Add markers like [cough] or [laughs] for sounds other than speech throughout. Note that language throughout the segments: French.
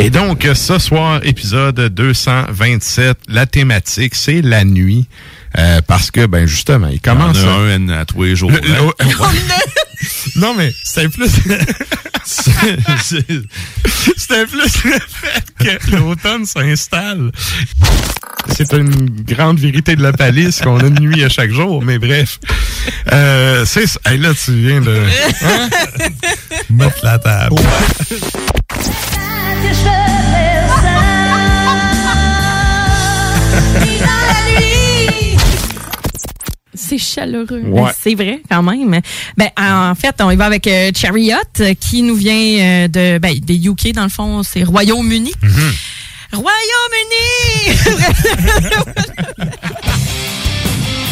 Et donc, ce soir, épisode 227, la thématique, c'est la nuit. Euh, parce que, ben justement, il commence... Il y en a un à tous les jours. Le- hein? le- [laughs] [laughs] non, mais c'était plus... [laughs] c'était plus le fait que l'automne s'installe. C'est une grande vérité de la palisse qu'on a une nuit à chaque jour, mais bref. Euh, c'est. Hey, là, tu viens de... hein? La table. C'est chaleureux. Ouais. C'est vrai, quand même. Ben, en fait, on y va avec euh, Chariot, euh, qui nous vient euh, de, ben, des UK, dans le fond, c'est Royaume-Uni. Royaume-Uni! [laughs]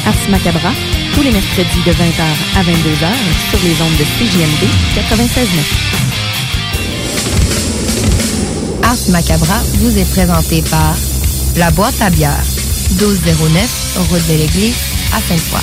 Ars Macabra, tous les mercredis de 20h à 22h sur les ondes de CJMD 96.9. Ars Macabra vous est présenté par La Boîte à bière, 1209, route de l'église, à Sainte-Foy.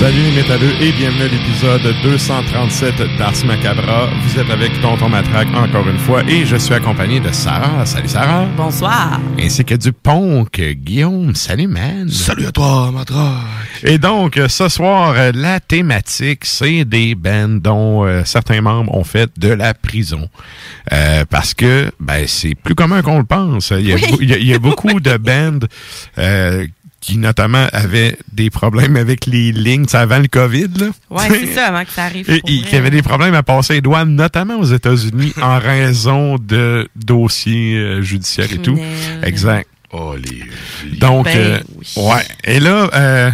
Salut les métalleux et bienvenue à l'épisode 237 d'Ars Macabra. Vous êtes avec Tonton Matraque encore une fois et je suis accompagné de Sarah. Salut Sarah. Bonsoir. Ainsi que du Ponk. Guillaume. Salut man. Salut à toi, Matraque. Et donc, ce soir, la thématique, c'est des bands dont euh, certains membres ont fait de la prison. Euh, parce que, ben, c'est plus commun qu'on le pense. Il y a, Oui. bou- il y a- il y a [laughs] beaucoup de bands euh, qui, notamment, avaient des problèmes avec les lignes, tu sais, avant le COVID, là. Ouais, c'est ça, avant que ça arrive. Et, qui avaient des problèmes à passer les douanes, notamment aux États-Unis, en [laughs] raison de dossiers euh, judiciaires et tout. Exact. Oh, les... Donc, Ben euh, oui. ouais. Et là, euh,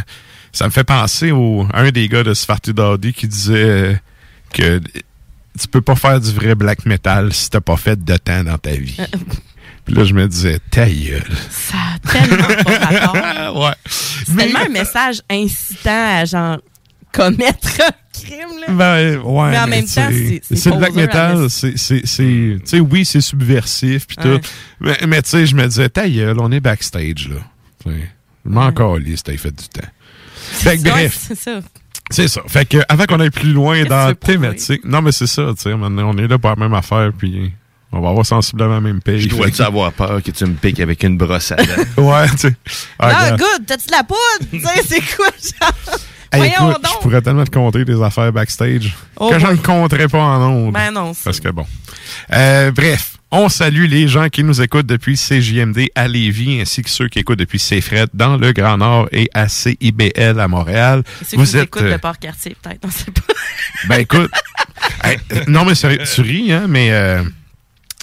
ça me fait penser au un des gars de Svartu Daddy qui disait que tu peux pas faire du vrai black metal si t'as pas fait de temps dans ta vie. [laughs] Puis là, je me disais, ta gueule. Ça a tellement pas rapport. [laughs] ouais. C'est tellement un message incitant à genre commettre un crime, là. Ben, ouais. Mais en même temps, c'est- c'est c'est le black metal. C'est, c'est, c'est, tu sais, oui, c'est subversif pis Ouais. tout. Mais, mais tu sais, je me disais, ta gueule, on est backstage, là. Tu sais, Je m'en calisse, t'as fait du temps. [laughs] Fait que bref, c'est ça. c'est ça. Fait que, avant qu'on aille plus loin Qu'est-ce dans la thématique. Non, mais c'est ça, tu sais, on est là pour la même affaire, puis on va avoir sensiblement la même paye. Je dois-tu avoir peur que tu me piques avec une brosse à dents? [laughs] Ouais, tu sais. Ah, Ah, good, t'as-tu de la poudre? [laughs] tu sais, c'est quoi, genre? Hey, Voyons écoute, donc. je pourrais tellement te compter des affaires backstage Oh que je ne compterais pas en ondes. Ben non, c'est- Parce que bon. Euh, bref, on salue les gens qui nous écoutent depuis CJMD à Lévis, ainsi que ceux qui écoutent depuis CFRED dans le Grand Nord et à CIBL à Montréal. Ceux qui nous écoutent euh, de Port-Cartier, peut-être, on sait pas. ben écoute, [laughs] hey, non mais sérieux, tu ris, hein, mais euh,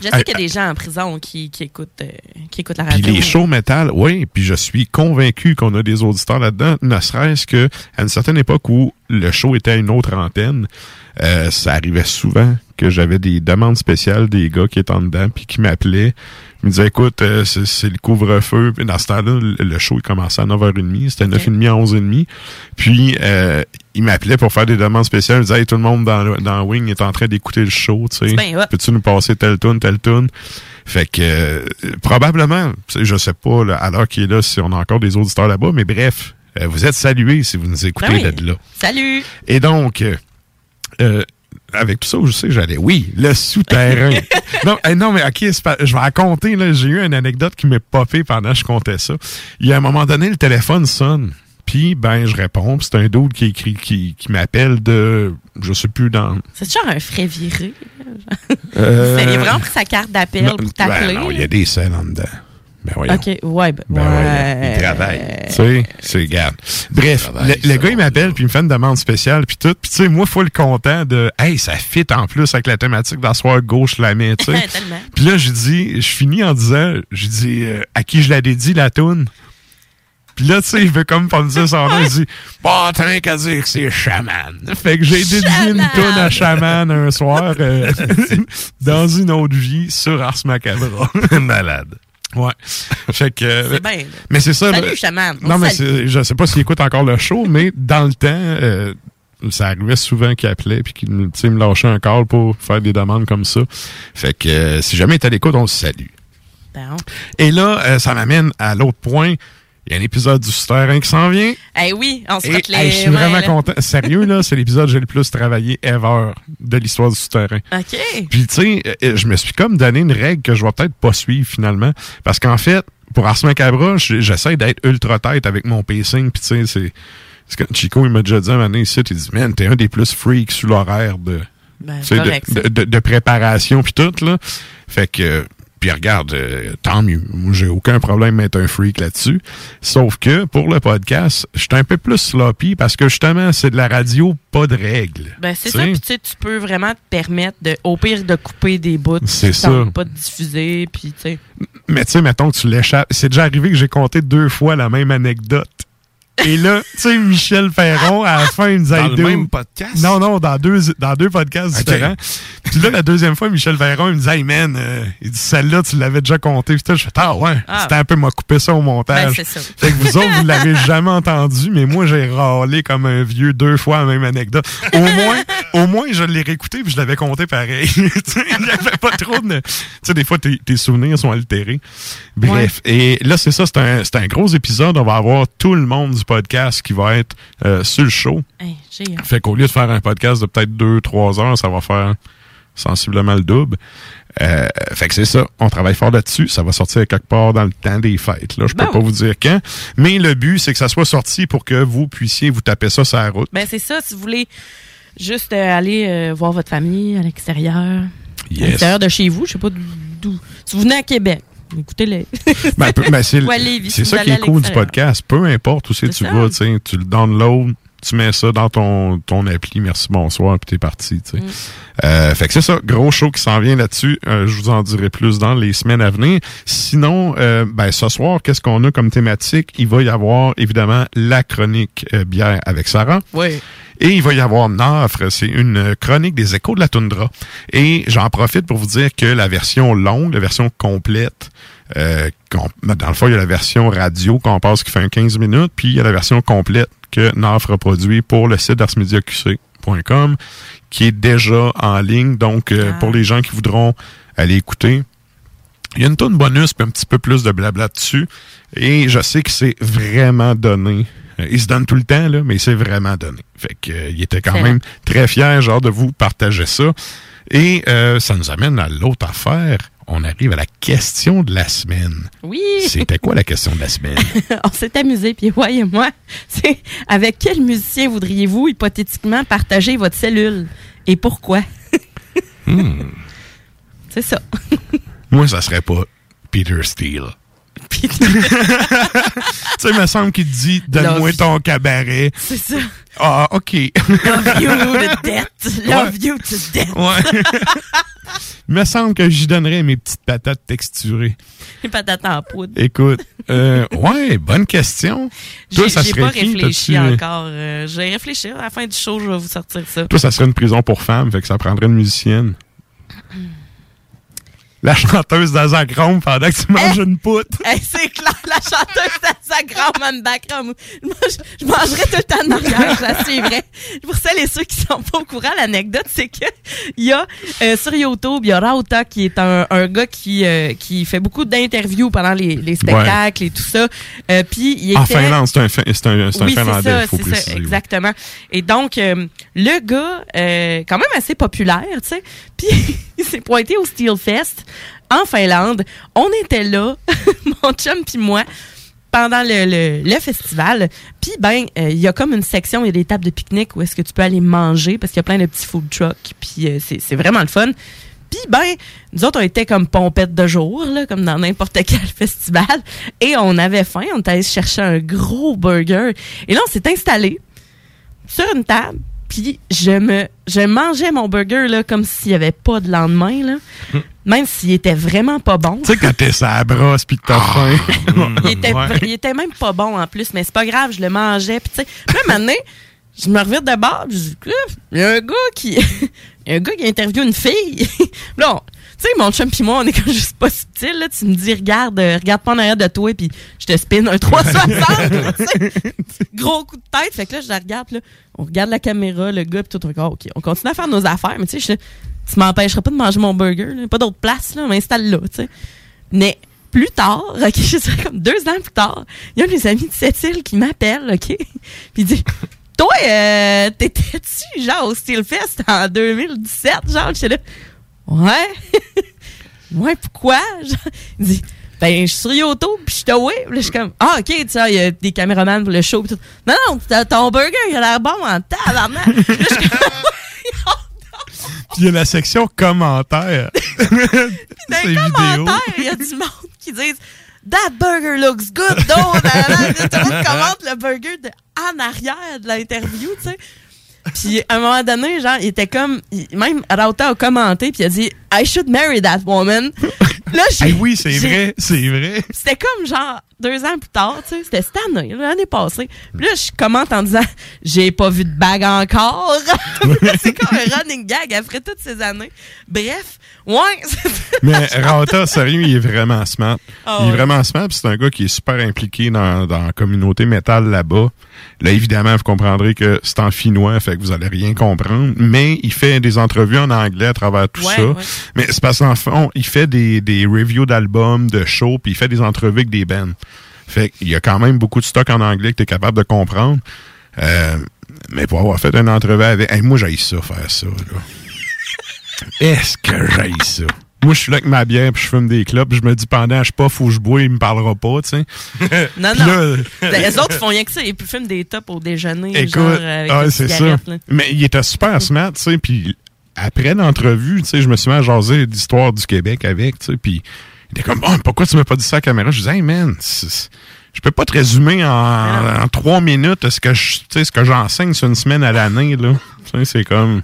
Je sais qu'il y a des gens en prison qui, qui, écoutent, euh, qui écoutent la Puis radio. les shows métal, oui, puis je suis convaincu qu'on a des auditeurs là-dedans, ne serait-ce que à une certaine époque où le show était à une autre antenne, euh, ça arrivait souvent que j'avais des demandes spéciales des gars qui étaient en dedans puis qui m'appelaient, ils me disaient écoute, euh, c'est c'est le couvre-feu, puis dans ce temps-là, le, show il commençait à 9h30, c'était 9h30 à 11h30. Puis euh, ils m'appelaient pour faire des demandes spéciales, ils me disaient hey, tout le monde dans, dans Wing est en train d'écouter le show, tu sais. Bien hot. Peux-tu nous passer telle tune, telle tune? Fait que euh, probablement, je sais pas là, à l'heure qui est là si on a encore des auditeurs là-bas, mais bref, euh, vous êtes salués si vous nous écoutez Ben oui. de là. Salut! Et donc, euh, avec tout ça, je sais, j'allais. Oui, le souterrain. [laughs] non, eh, non, mais ok, c'est je vais raconter. là, J'ai eu une anecdote qui m'est popée pendant que je comptais ça. Il y a un moment donné, le téléphone sonne. Puis, ben, je réponds. puis C'est un dude qui écrit, qui, qui m'appelle de, je sais plus dans. C'est genre un frais viré. Euh, [laughs] Il a vraiment pris sa carte d'appel pour t'appeler. ben non, il y a des scènes en dedans. Ben voyons. OK, ouais, ben, Ben ouais. il travaille. Tu sais, c'est garde. Bref, le, le gars, il m'appelle, puis il me fait une demande spéciale, puis tout. Puis tu sais, moi, full content de, hey, ça fit en plus avec la thématique d'asseoir gauche la main, tu sais. [laughs] Tellement. Puis là, j'ai dit, je finis en disant, j'ai dit, euh, à qui je la dédie, la toune? Puis là, tu sais, il veut comme pas me dire son nom. Il dit, bah, t'as rien qu'à dire que c'est Shaman. Fait que j'ai dédié une toune à Shaman un soir, euh, [laughs] dans une autre vie, sur Ars Macabra. [laughs] Malade. Ouais. [laughs] Fait que. euh, C'est bien. mais c'est ça. Salut, là. chaman. On Non, mais je sais pas s'il écoute encore le show, mais dans le temps, euh, ça arrivait souvent qu'il appelait puis qu'il me lâchait un call pour faire des demandes comme ça. Fait que euh, si jamais t'es à l'écoute, on se salue. Bon. Et là, euh, ça m'amène à l'autre point. Il y a un épisode du Souterrain qui s'en vient. Eh oui, on se Et les hey, je suis mains, vraiment là. content. Sérieux, là, c'est l'épisode que j'ai le plus travaillé ever de l'histoire du Souterrain. OK. Puis, tu sais, euh, je me suis comme donné une règle que je vais peut-être pas suivre finalement. Parce qu'en fait, pour Ars Macabra, j- j'essaie d'être ultra tête avec mon pacing. Puis, tu sais, c'est. Chico, il m'a déjà dit un moment donné ici, il dit, man, t'es un des plus freaks sous l'horaire de, Ben, correct, de, de- de préparation puis tout, là. Fait que. Puis regarde, euh, tant mieux. J'ai aucun problème à être un freak là-dessus. Sauf que pour le podcast, je suis un peu plus sloppy parce que justement, c'est de la radio, pas de règles. Ben, c'est ça. Puis, tu peux vraiment te permettre, de, au pire, de couper des bouts. C'est ça. pas de diffuser. Puis, tu sais. Mais tu sais, mettons que tu l'échappes. C'est déjà arrivé que j'ai compté deux fois la même anecdote. Et là, tu sais, Michel Ferron, à la fin, il nous a Dans dit... le même podcast? Non, non, dans deux, dans deux podcasts différents. Puis là, la deuxième fois, Michel Ferron, il me dit, hey man, euh, il dit, celle-là, tu l'avais déjà compté. Puis je fais, ah ouais, Ah. c'était un peu m'a coupé ça au Ben, montage. c'est ça. Fait que vous autres, vous l'avez jamais entendu, mais moi, j'ai râlé comme un vieux deux fois la même anecdote. Au moins, au moins, je l'ai réécouté puis je l'avais compté pareil. [laughs] Il n'y avait pas trop de... Tu sais, des fois, tes, tes souvenirs sont altérés. Bref. Et là, c'est ça, c'est un, un gros épisode. On va avoir tout le monde du podcast qui va être euh, sur le show. Hey. Fait qu'au lieu de faire un podcast de peut-être deux, trois heures, ça va faire sensiblement le double. Euh, fait que c'est ça. On travaille fort là-dessus. Ça va sortir quelque part dans le temps des fêtes. Là, je peux Ben pas vous dire quand. Mais le but, c'est que ça soit sorti pour que vous puissiez vous taper ça sur la route. Ben, c'est ça. Si vous voulez juste euh, aller euh, voir votre famille à l'extérieur, à Yes. l'extérieur de chez vous, je sais pas d'où. Si vous venez à Québec, écoutez-les. [laughs] Ben, peu- ben, c'est à si ça qui est à cool du podcast. Peu importe où c'est tu ça. vas, tu le download, tu mets ça dans ton, ton appli, merci, bonsoir, puis t'es parti. tu sais. Mm. Euh, fait que c'est ça, gros show qui s'en vient là-dessus. Euh, je vous en dirai plus dans les semaines à venir. Sinon, euh, ben, ce soir, qu'est-ce qu'on a comme thématique? Il va y avoir évidemment la chronique euh, bière avec Sarah. Oui. Et il va y avoir Nafre, c'est une chronique des échos de la toundra. Et j'en profite pour vous dire que la version longue, la version complète, Euh, dans le fond, il y a la version radio qu'on passe qui fait un 15 minutes, puis il y a la version complète que NAF reproduit pour le site arsmediaqc.com qui est déjà en ligne. Donc, euh, Ah. pour les gens qui voudront aller écouter, il y a une tonne bonus puis un petit peu plus de blabla dessus. Et je sais que c'est vraiment donné. Il se donne tout le temps, là, mais c'est vraiment donné. Fait que, euh, il était quand même très fier, genre, de vous partager ça. Et euh, ça nous amène à l'autre affaire. On arrive à la question de la semaine. Oui. C'était quoi la question de la semaine? [laughs] On s'est amusé, puis ouais, et moi, [laughs] c'est avec quel musicien voudriez-vous hypothétiquement partager votre cellule? Et pourquoi? Hmm. [laughs] C'est ça. Moi, ça serait pas Peter Steele. Puis- Tu sais, [laughs] il me semble qu'il te dit Donne-moi ton cabaret. C'est ça. Ah, OK. Love you to [laughs] death. Love you to death. Ouais. [laughs] il me semble que j'y donnerais mes petites patates texturées. Les patates en poudre. Écoute, euh, ouais, bonne question. Toi, J'ai ça j'ai serait pas qui? réfléchi encore. Euh, je vais réfléchir. À la fin du show, je vais vous sortir ça. Toi, ça serait une prison pour femmes, fait que ça prendrait une musicienne. La chanteuse d'Azachrome pendant que tu manges une poutre. Hey, [laughs] c'est clair, la chanteuse d'Instagram en background. Moi, je, je mangerais tout le temps arrière, je la suivrais. Pour celles et ceux qui sont pas au courant, l'anecdote, c'est que il y a euh, sur YouTube, il y a Rauta qui est un, un gars qui euh, qui fait beaucoup d'interviews pendant les, les spectacles et tout ça. Euh, Puis il était En Finlande, c'est un, c'est un, c'est un oui, c'est Finlandais, ça, faut c'est ça, exactement. Et donc, euh, le gars, euh, quand même assez populaire, tu sais, puis [laughs] il s'est pointé au Steel Fest en Finlande. On était là, [laughs] mon chum puis moi, pendant le, le, festival. Puis, ben, euh, il y a comme une section, il y a des tables de pique-nique où est-ce que tu peux aller manger parce qu'il y a plein de petits food trucks. Puis, euh, c'est vraiment le fun. Puis, ben, nous autres, on était comme pompettes de jour, là, comme dans n'importe [laughs] quel festival. Et on avait faim. On est allé chercher un gros burger. Et là, on s'est installé sur une table. Puis, je me, je mangeais mon burger, là, comme s'il n'y avait pas de lendemain, là. Même s'il était vraiment pas bon. Tu sais, quand t'es sa brosse pis que t'as faim. [laughs] Il était, Ouais. il était même pas bon en plus, mais c'est pas grave, je le mangeais. Puis, tu sais, puis là, donné, je me revire de bord, puis je dis, il y a un gars qui. [laughs] Il y a un gars qui interviewe une fille. [laughs] là, on- sais, mon chum pis moi, on est [laughs] comme juste pas subtil, là. Tu me dis, regarde, euh, regarde pas en arrière de toi, puis je te spin un 360, là, tu sais. [laughs] Gros coup de tête. Fait que là, je la regarde, là, on regarde la caméra, le gars, puis tout, on est comme, OK, on continue à faire nos affaires, mais tu sais, je- tu m'empêcheras pas de manger mon burger, là. Pas d'autre place, là, on m'installe là, tu sais. Mais plus tard, [laughs] OK, je dirais comme deux ans plus tard, il y a un de mes amis de cette île qui m'appelle, OK? Puis dit Toi, euh, t'étais-tu genre au Steelfest en 2017? Genre, j'étais là. Ouais. [laughs] ouais, pourquoi? Il dit Ben, je suis sur YouTube, puis je. Puis là, je suis comme Ah, OK, tu sais, il y a des caméramans pour le show. pis tout. Non, non, ton burger, il a l'air bon en tabarnak. Suis [laughs] Puis il y a la section commentaires. [laughs] Dans Ces les commentaires, il y a du monde qui disent That burger looks good, though. Tout le monde commente le burger de, en arrière de l'interview, tu sais. Puis à un moment donné, genre, il était comme. il- même Rauta a commenté, puis il a dit I should marry that woman. [laughs] Là, j'ai. Eh oui, c'est vrai, c'est vrai. C'était comme genre deux ans plus tard, tu sais. C'était cette année, l'année passée. Puis là, je commente en disant J'ai pas vu de bague encore. [laughs] c'est comme un running gag après toutes ces années. Bref, ouais. [laughs] Mais Rauta, sérieux, il est vraiment smart. Ah il est ouais. vraiment smart, puis c'est un gars qui est super impliqué dans, dans la communauté métal là-bas. Là, évidemment, vous comprendrez que c'est en finnois, fait que vous allez rien comprendre, mais il fait des entrevues en anglais à travers tout Ouais, ça. ouais. Mais c'est parce qu'en fond, il fait des, des reviews d'albums, de shows, puis il fait des entrevues avec des bands. Fait qu'il y a quand même beaucoup de stock en anglais que tu es capable de comprendre. Euh, mais pour avoir fait une entrevue avec... Hey, moi, j'ai ça, faire ça. là. [laughs] Est-ce que j'ai ça? Moi, je suis là avec ma bière, puis je fume des clopes, je me dis pendant je puff ou je bois, il me parlera pas, tu sais. [laughs] Non, non. là- Les autres font rien que ça. Ils fument des tops au déjeuner. Écoute, genre, avec ah, c'est ça. là. Mais il était super smart, tu sais, puis après l'entrevue, tu sais, je me suis mis à jaser d'histoire du Québec avec, tu sais, puis il était comme, oh, pourquoi tu m'as pas dit ça à la caméra? Je disais, hey man, je peux pas te résumer en, en trois minutes ce que je, ce que j'enseigne sur une semaine à l'année, là. Tu sais, c'est comme...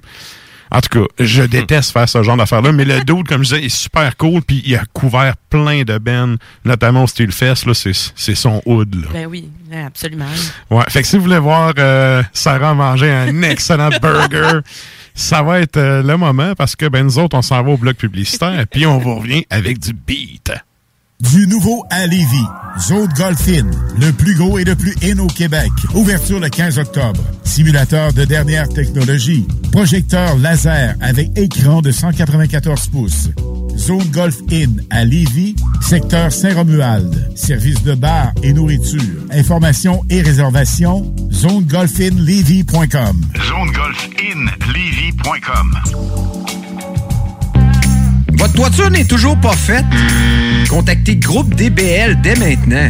En tout cas, je déteste faire ce genre d'affaires-là, mais le [laughs] dude, comme je disais, est super cool, puis il a couvert plein de bands, notamment au Steelfest, là, c'est c'est son hood, là. Ben oui, absolument. Ouais, fait que si vous voulez voir euh, Sarah manger un [laughs] excellent burger, ça va être euh, le moment parce que ben nous autres, on s'en va au bloc publicitaire puis on vous revient avec du beat. Du nouveau à Lévis. Zone Golf In, le plus gros et le plus in au Québec. Ouverture le 15 octobre. Simulateur de dernière technologie. Projecteur laser avec écran de 194 pouces. Zone Golf In à Lévis, secteur Saint-Romuald. Service de bar et nourriture. Informations et réservations, zonegolfinlevy.com. ZoneGolfInLevy.com Votre toiture n'est toujours pas faite? Contactez Groupe DBL dès maintenant.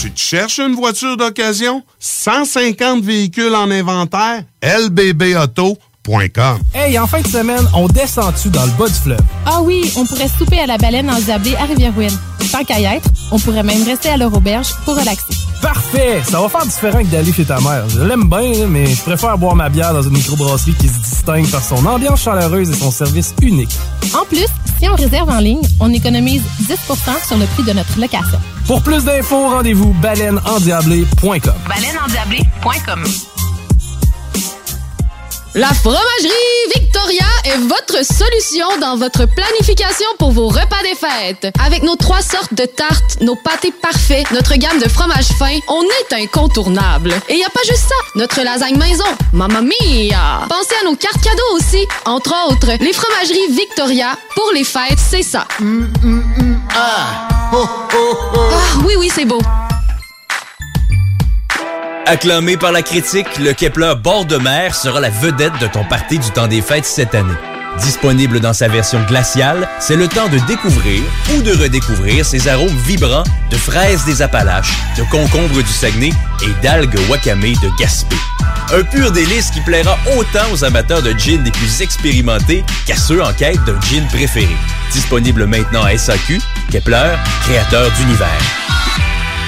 Tu te cherches une voiture d'occasion? 150 véhicules en inventaire? lbbauto.com Hey, en fin de semaine, on descend-tu dans le bas du fleuve? Ah oui, on pourrait souper à la baleine en Zablé à Rivière-Ouine. Tant qu'à y être, on pourrait même rester à leur auberge pour relaxer. Parfait! Ça va faire différent que d'aller chez ta mère. Je l'aime bien, mais je préfère boire ma bière dans une microbrasserie qui se distingue par son ambiance chaleureuse et son service unique. En plus, si on réserve en ligne, on économise 10% sur le prix de notre location. Pour plus d'infos, rendez-vous baleineendiablé.com. Baleineendiablé.com La fromagerie Victoria est votre solution dans votre planification pour vos repas des fêtes. Avec nos trois sortes de tartes, nos pâtés parfaits, notre gamme de fromages fins, on est incontournable. Et y a pas juste ça, notre lasagne maison, mamma mia! Pensez à nos cartes cadeaux aussi. Entre autres, les fromageries Victoria, pour les fêtes, c'est ça. Ah! Ah, oui, oui, c'est beau. Acclamé par la critique, le Kepler bord de mer sera la vedette de ton party du temps des fêtes cette année. Disponible dans sa version glaciale, c'est le temps de découvrir ou de redécouvrir ses arômes vibrants de fraises des Appalaches, de concombres du Saguenay et d'algues wakame de Gaspé. Un pur délice qui plaira autant aux amateurs de gin les plus expérimentés qu'à ceux en quête d'un gin préféré. Disponible maintenant à SAQ, Kepler, créateur d'univers.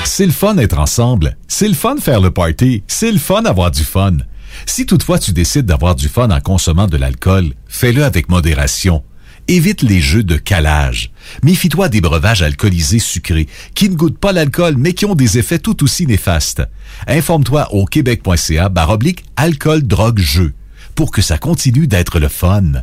C'est le fun d'être ensemble. C'est le fun faire le party. C'est le fun avoir du fun. Si toutefois tu décides d'avoir du fun en consommant de l'alcool, fais-le avec modération. Évite les jeux de calage. Méfie-toi des breuvages alcoolisés sucrés qui ne goûtent pas l'alcool mais qui ont des effets tout aussi néfastes. Informe-toi au québec.ca baroblique alcool drogue jeu pour que ça continue d'être le fun.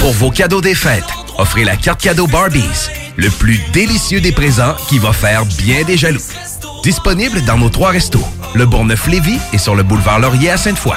Pour vos cadeaux des fêtes, offrez la carte cadeau Barbies, le plus délicieux des présents qui va faire bien des jaloux. Disponible dans nos trois restos, le Bourgneuf-Lévis et sur le boulevard Laurier à Sainte-Foy.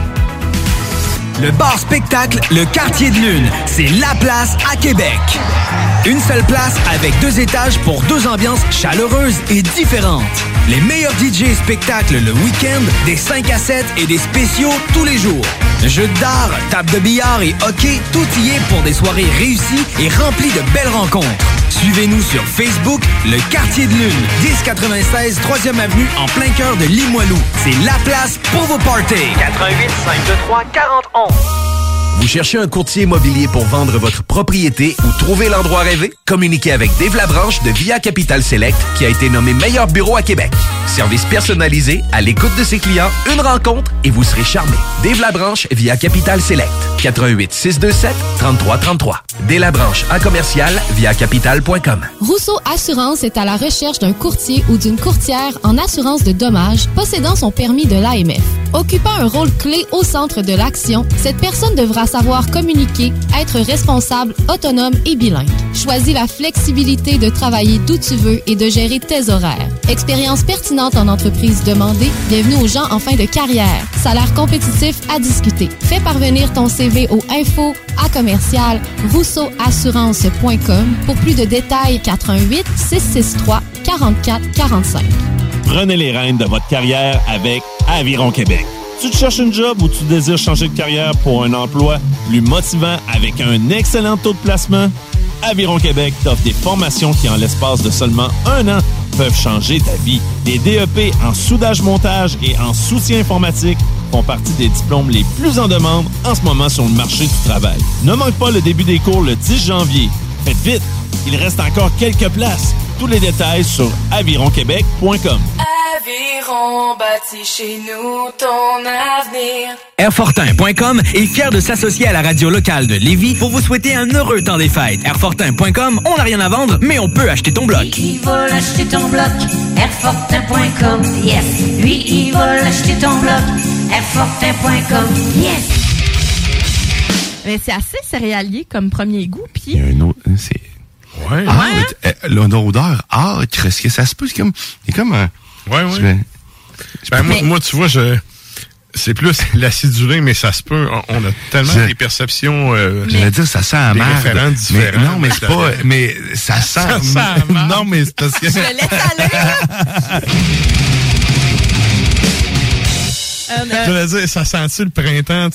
Le bar spectacle Le Quartier de Lune, c'est la place à Québec. Une seule place avec deux étages pour deux ambiances chaleureuses et différentes. Les meilleurs DJ spectacles le week-end, des 5 à 7 et des spéciaux tous les jours. Jeux d'art, table de billard et hockey, tout y est pour des soirées réussies et remplies de belles rencontres. Suivez-nous sur Facebook, Le Quartier de Lune, 1096 3e Avenue en plein cœur de Limoilou. C'est la place pour vos parties. 88 523 40 Oh. Vous cherchez un courtier immobilier pour vendre votre propriété ou trouver l'endroit rêvé? Communiquez avec Dave Labranche de Via Capital Select qui a été nommé meilleur bureau à Québec. Service personnalisé, à l'écoute de ses clients, une rencontre et vous serez charmé. Dave Labranche via Capital Select. 88 627 3333. Dave Labranche à commercial via capital.com. Rousseau Assurance est à la recherche d'un courtier ou d'une courtière en assurance de dommages possédant son permis de l'AMF. Occupant un rôle clé au centre de l'action, cette personne devra savoir communiquer, être responsable, autonome et bilingue. Choisis la flexibilité de travailler d'où tu veux et de gérer tes horaires. Expérience pertinente en entreprise demandée, bienvenue aux gens en fin de carrière. Salaire compétitif à discuter. Fais parvenir ton CV au info à commercial rousseauassurance.com pour plus de détails 418 663 44 45. Prenez les rênes de votre carrière avec Aviron Québec. Tu cherches une job ou tu désires changer de carrière pour un emploi plus motivant avec un excellent taux de placement? Aviron Québec t'offre des formations qui, en l'espace de seulement un an, peuvent changer ta vie. Les DEP en soudage-montage et en soutien informatique font partie des diplômes les plus en demande en ce moment sur le marché du travail. Ne manque pas le début des cours le 10 janvier. Faites vite, il reste encore quelques places. Tous les détails sur avironquebec.com. Aviron bâti chez nous ton avenir. Airfortin.com est fier de s'associer à la radio locale de Lévis pour vous souhaiter un heureux temps des fêtes. Airfortin.com, on n'a rien à vendre, mais on peut acheter ton bloc. Il va l'acheter ton bloc? Airfortin.com, yes. Lui, il va l'acheter ton bloc. Airfortin.com, yes. Mais c'est assez céréalier comme premier goût, puis Il y a un autre. C'est. Ouais. Ah, mais t- euh, l'odeur âcre, est-ce que ça se peut? C'est comme. C'est comme un. Ouais, ouais. Je Ben, moi, Mais- moi, tu vois, je. C'est plus [laughs] l'acidulé, mais ça se peut. On, a tellement Je- des perceptions. Euh, J'allais dire, ça sent merde. Mais différents. non, mais c'est pas. [laughs] Mais ça sent. Ça sent non, mais c'est parce que. Je le laisse aller. [laughs] Euh, Je veux dire, ça sent-tu le printemps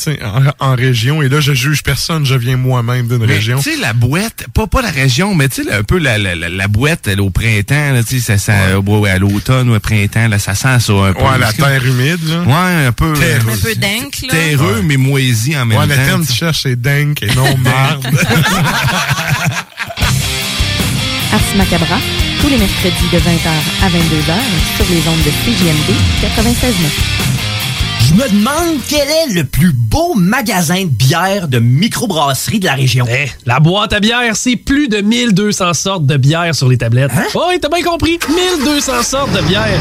en, en région? Et là, je juge personne, je viens moi-même d'une région. Tu sais, la boîte, pas, pas la région, mais tu sais, un peu la, la, la, la boîte elle, au printemps, là, tu sais, ça sent, ouais, à l'automne ou au printemps, là, ça sent ça un peu. Ouais, la terre humide, là. Ouais, un peu. Terreux. euh, Un peu dingue, là. Terreux, mais moisi en même Ouais, temps. le terme que tu cherches, c'est dingue et non [laughs] marde. [laughs] Ars Macabra, tous les mercredis de 20h à 22h sur les ondes de CJMD 96.9. Je me demande quel est le plus beau magasin de bière de microbrasserie de la région. Eh, la boîte à bière, c'est plus de 1200 sortes de bière sur les tablettes. Hein? Oh, oui, t'as bien compris. 1200 sortes de bière.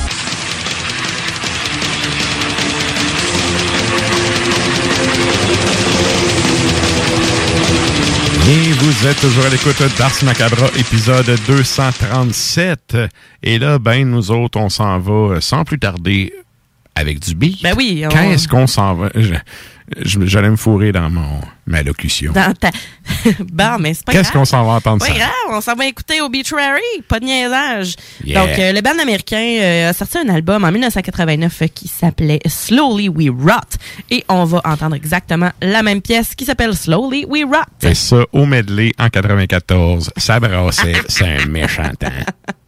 Vous êtes toujours à l'écoute d'Ars Macabra, épisode 237. Et là, ben, nous autres, on s'en va sans plus tarder avec du beat. Ben oui, on- Qu'est-ce qu'on s'en va? Je- J'allais me fourrer dans mon, ma locution. Dans ta... [laughs] bon, mais c'est pas. Qu'est-ce qu'on s'en va entendre Pas ça? grave, on s'en va écouter Obituary, pas de niaisage. Yeah. Donc, euh, le band américain euh, a sorti un album en 1989 qui s'appelait Slowly We Rot. Et on va entendre exactement la même pièce qui s'appelle Slowly We Rot. Et ça, au medley en 94, ça brassait, c'est un méchant temps. [laughs]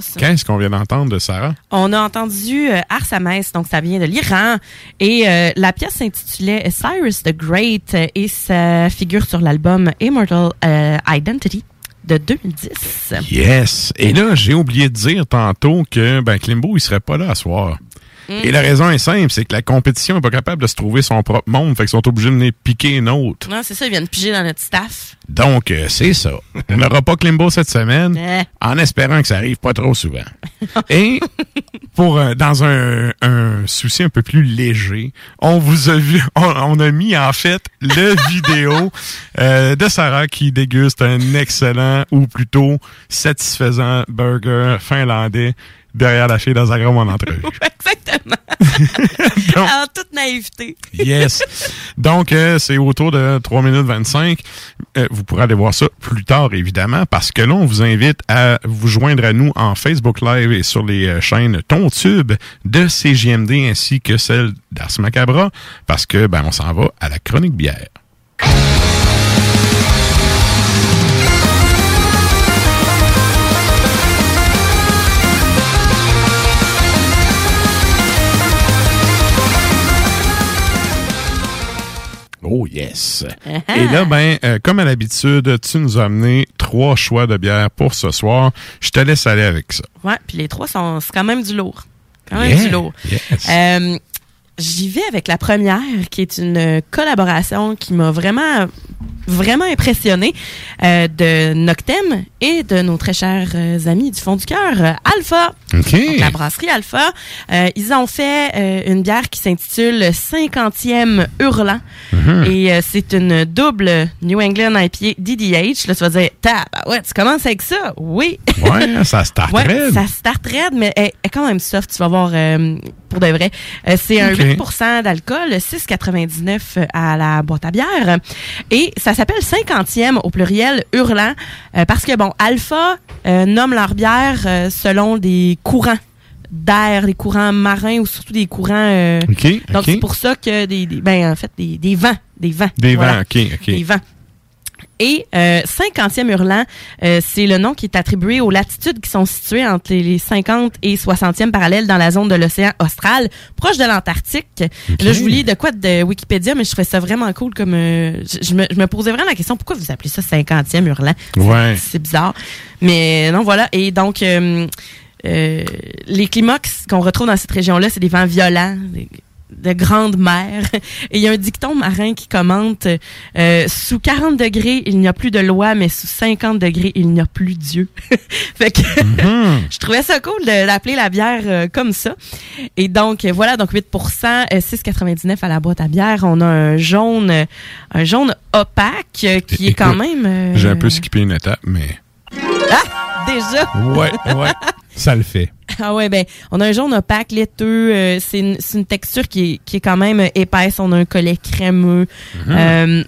Ça. Qu'est-ce qu'on vient d'entendre de Sarah? On a entendu euh, Ars donc ça vient de l'Iran. Et euh, la pièce s'intitulait Cyrus the Great euh, et ça figure sur l'album Immortal euh, Identity de 2010. Yes! Et là, j'ai oublié de dire tantôt que ben, Klimbo, il serait pas là à soir. Mm. Et la raison est simple, c'est que la compétition n'est pas capable de se trouver son propre monde, fait qu'ils sont obligés de venir piquer une autre. Non, c'est ça, ils viennent piger dans notre staff. Donc, euh, c'est ça. [laughs] On n'aura pas Klimbo cette semaine, en espérant que ça arrive pas trop souvent. [laughs] Et pour euh, dans un, un souci un peu plus léger, on vous a vu, [laughs] on, on a mis en fait le vidéo euh, de Sarah qui déguste un excellent ou plutôt satisfaisant burger finlandais derrière la fille dans un grand entrevue. [laughs] Exactement. [laughs] en toute naïveté. Yes. Donc, euh, c'est autour de 3 minutes 25. Euh, vous pourrez aller voir ça plus tard, évidemment, parce que là, on vous invite à vous joindre à nous en Facebook Live et sur les euh, chaînes TonTube de CGMD ainsi que celle d'Ars Macabra, parce que, ben, on s'en va à la chronique bière. Oh yes. Et là, ben, euh, comme à l'habitude, tu nous as amené trois choix de bière pour ce soir. Je te laisse aller avec ça. Ouais, puis les trois sont c'est quand même du lourd. Quand même Yeah, du lourd. yes. Euh, J'y vais avec la première, qui est une collaboration qui m'a vraiment, vraiment impressionné euh, de Noctem et de nos très chers euh, amis du fond du cœur, euh, Alpha. OK. Donc, la brasserie Alpha. Euh, ils ont fait euh, une bière qui s'intitule 50e Hurlant. Mhm. Et euh, c'est une double New England IPA DDH. Là, tu vas dire, ouais, tu commences avec ça? Oui. Ouais, ça start [laughs] Ouais, raide. ça start raide, mais elle est quand même soft, tu vas voir euh, pour de vrai. Euh, c'est un Ok. 8 d'alcool, 6,99 à la boîte à bière. Et ça s'appelle 50e au pluriel hurlant euh, parce que, bon, Alpha euh, nomme leur bière euh, selon des courants d'air, des courants marins ou surtout des courants... euh, Donc, c'est pour ça que des, des- ben, en fait, des, des vents, des vents. Des Voilà. vents, OK, OK. Des vents. Et euh, 50e hurlant, euh, c'est le nom qui est attribué aux latitudes qui sont situées entre les- les 50 et 60e parallèles dans la zone de l'océan austral, proche de l'Antarctique. Là, je vous lis de quoi de Wikipédia, mais je trouvais ça vraiment cool comme... euh, je, me, je me posais vraiment la question, pourquoi vous appelez ça 50e hurlant? Ouais. C'est bizarre. Mais non, voilà. Et donc, euh, euh, les climats qu'on retrouve dans cette région-là, c'est des vents violents, des- de grandes mers. [laughs] Et il y a un dicton marin qui commente euh, sous 40 degrés, il n'y a plus de loi, mais sous 50 degrés, il n'y a plus Dieu. [laughs] fait que [laughs] je trouvais ça cool de l'appeler la bière euh, comme ça. Et donc euh, voilà, donc 8% euh, 6,99 à la boîte à bière. On a un jaune, euh, un jaune opaque euh, qui est quand même. euh, J'ai un peu skippé une étape, mais Ah, déjà? ouais, ouais, ça le fait. Ah ouais, ben, on a un jaune opaque, laiteux. euh, c'est une, c'est une texture qui est, qui est quand même épaisse. On a un collet crémeux. Mhm. Euh,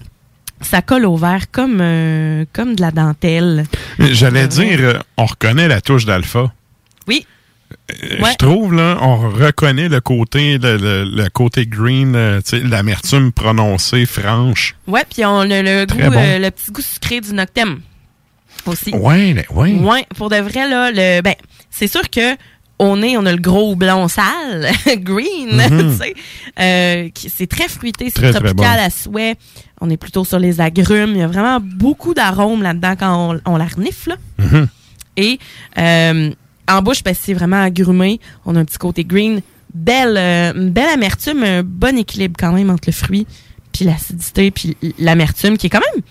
ça colle au verre comme, euh, comme de la dentelle. J'allais dire, euh, on reconnaît la touche d'alpha. Oui. Euh, Ouais. Je trouve, là, on reconnaît le côté, le, le- le côté green, euh, l'amertume prononcée, franche. Ouais, puis on a le goût, bon. euh, le petit goût sucré du Noctem aussi. Ouais. Ouais, pour de vrai, là, le, ben, c'est sûr que au nez, on a le gros blond sale, [laughs] green, Mhm. [laughs] tu sais. Euh, c'est très fruité, c'est tropical bon. à souhait. On est plutôt sur les agrumes. Il y a vraiment beaucoup d'arômes là-dedans quand on, on la renifle. Mhm. Et euh, en bouche, ben, c'est vraiment agrumé. On a un petit côté green. Belle, euh, belle amertume, un bon équilibre quand même entre le fruit, puis l'acidité, puis l'amertume qui est quand même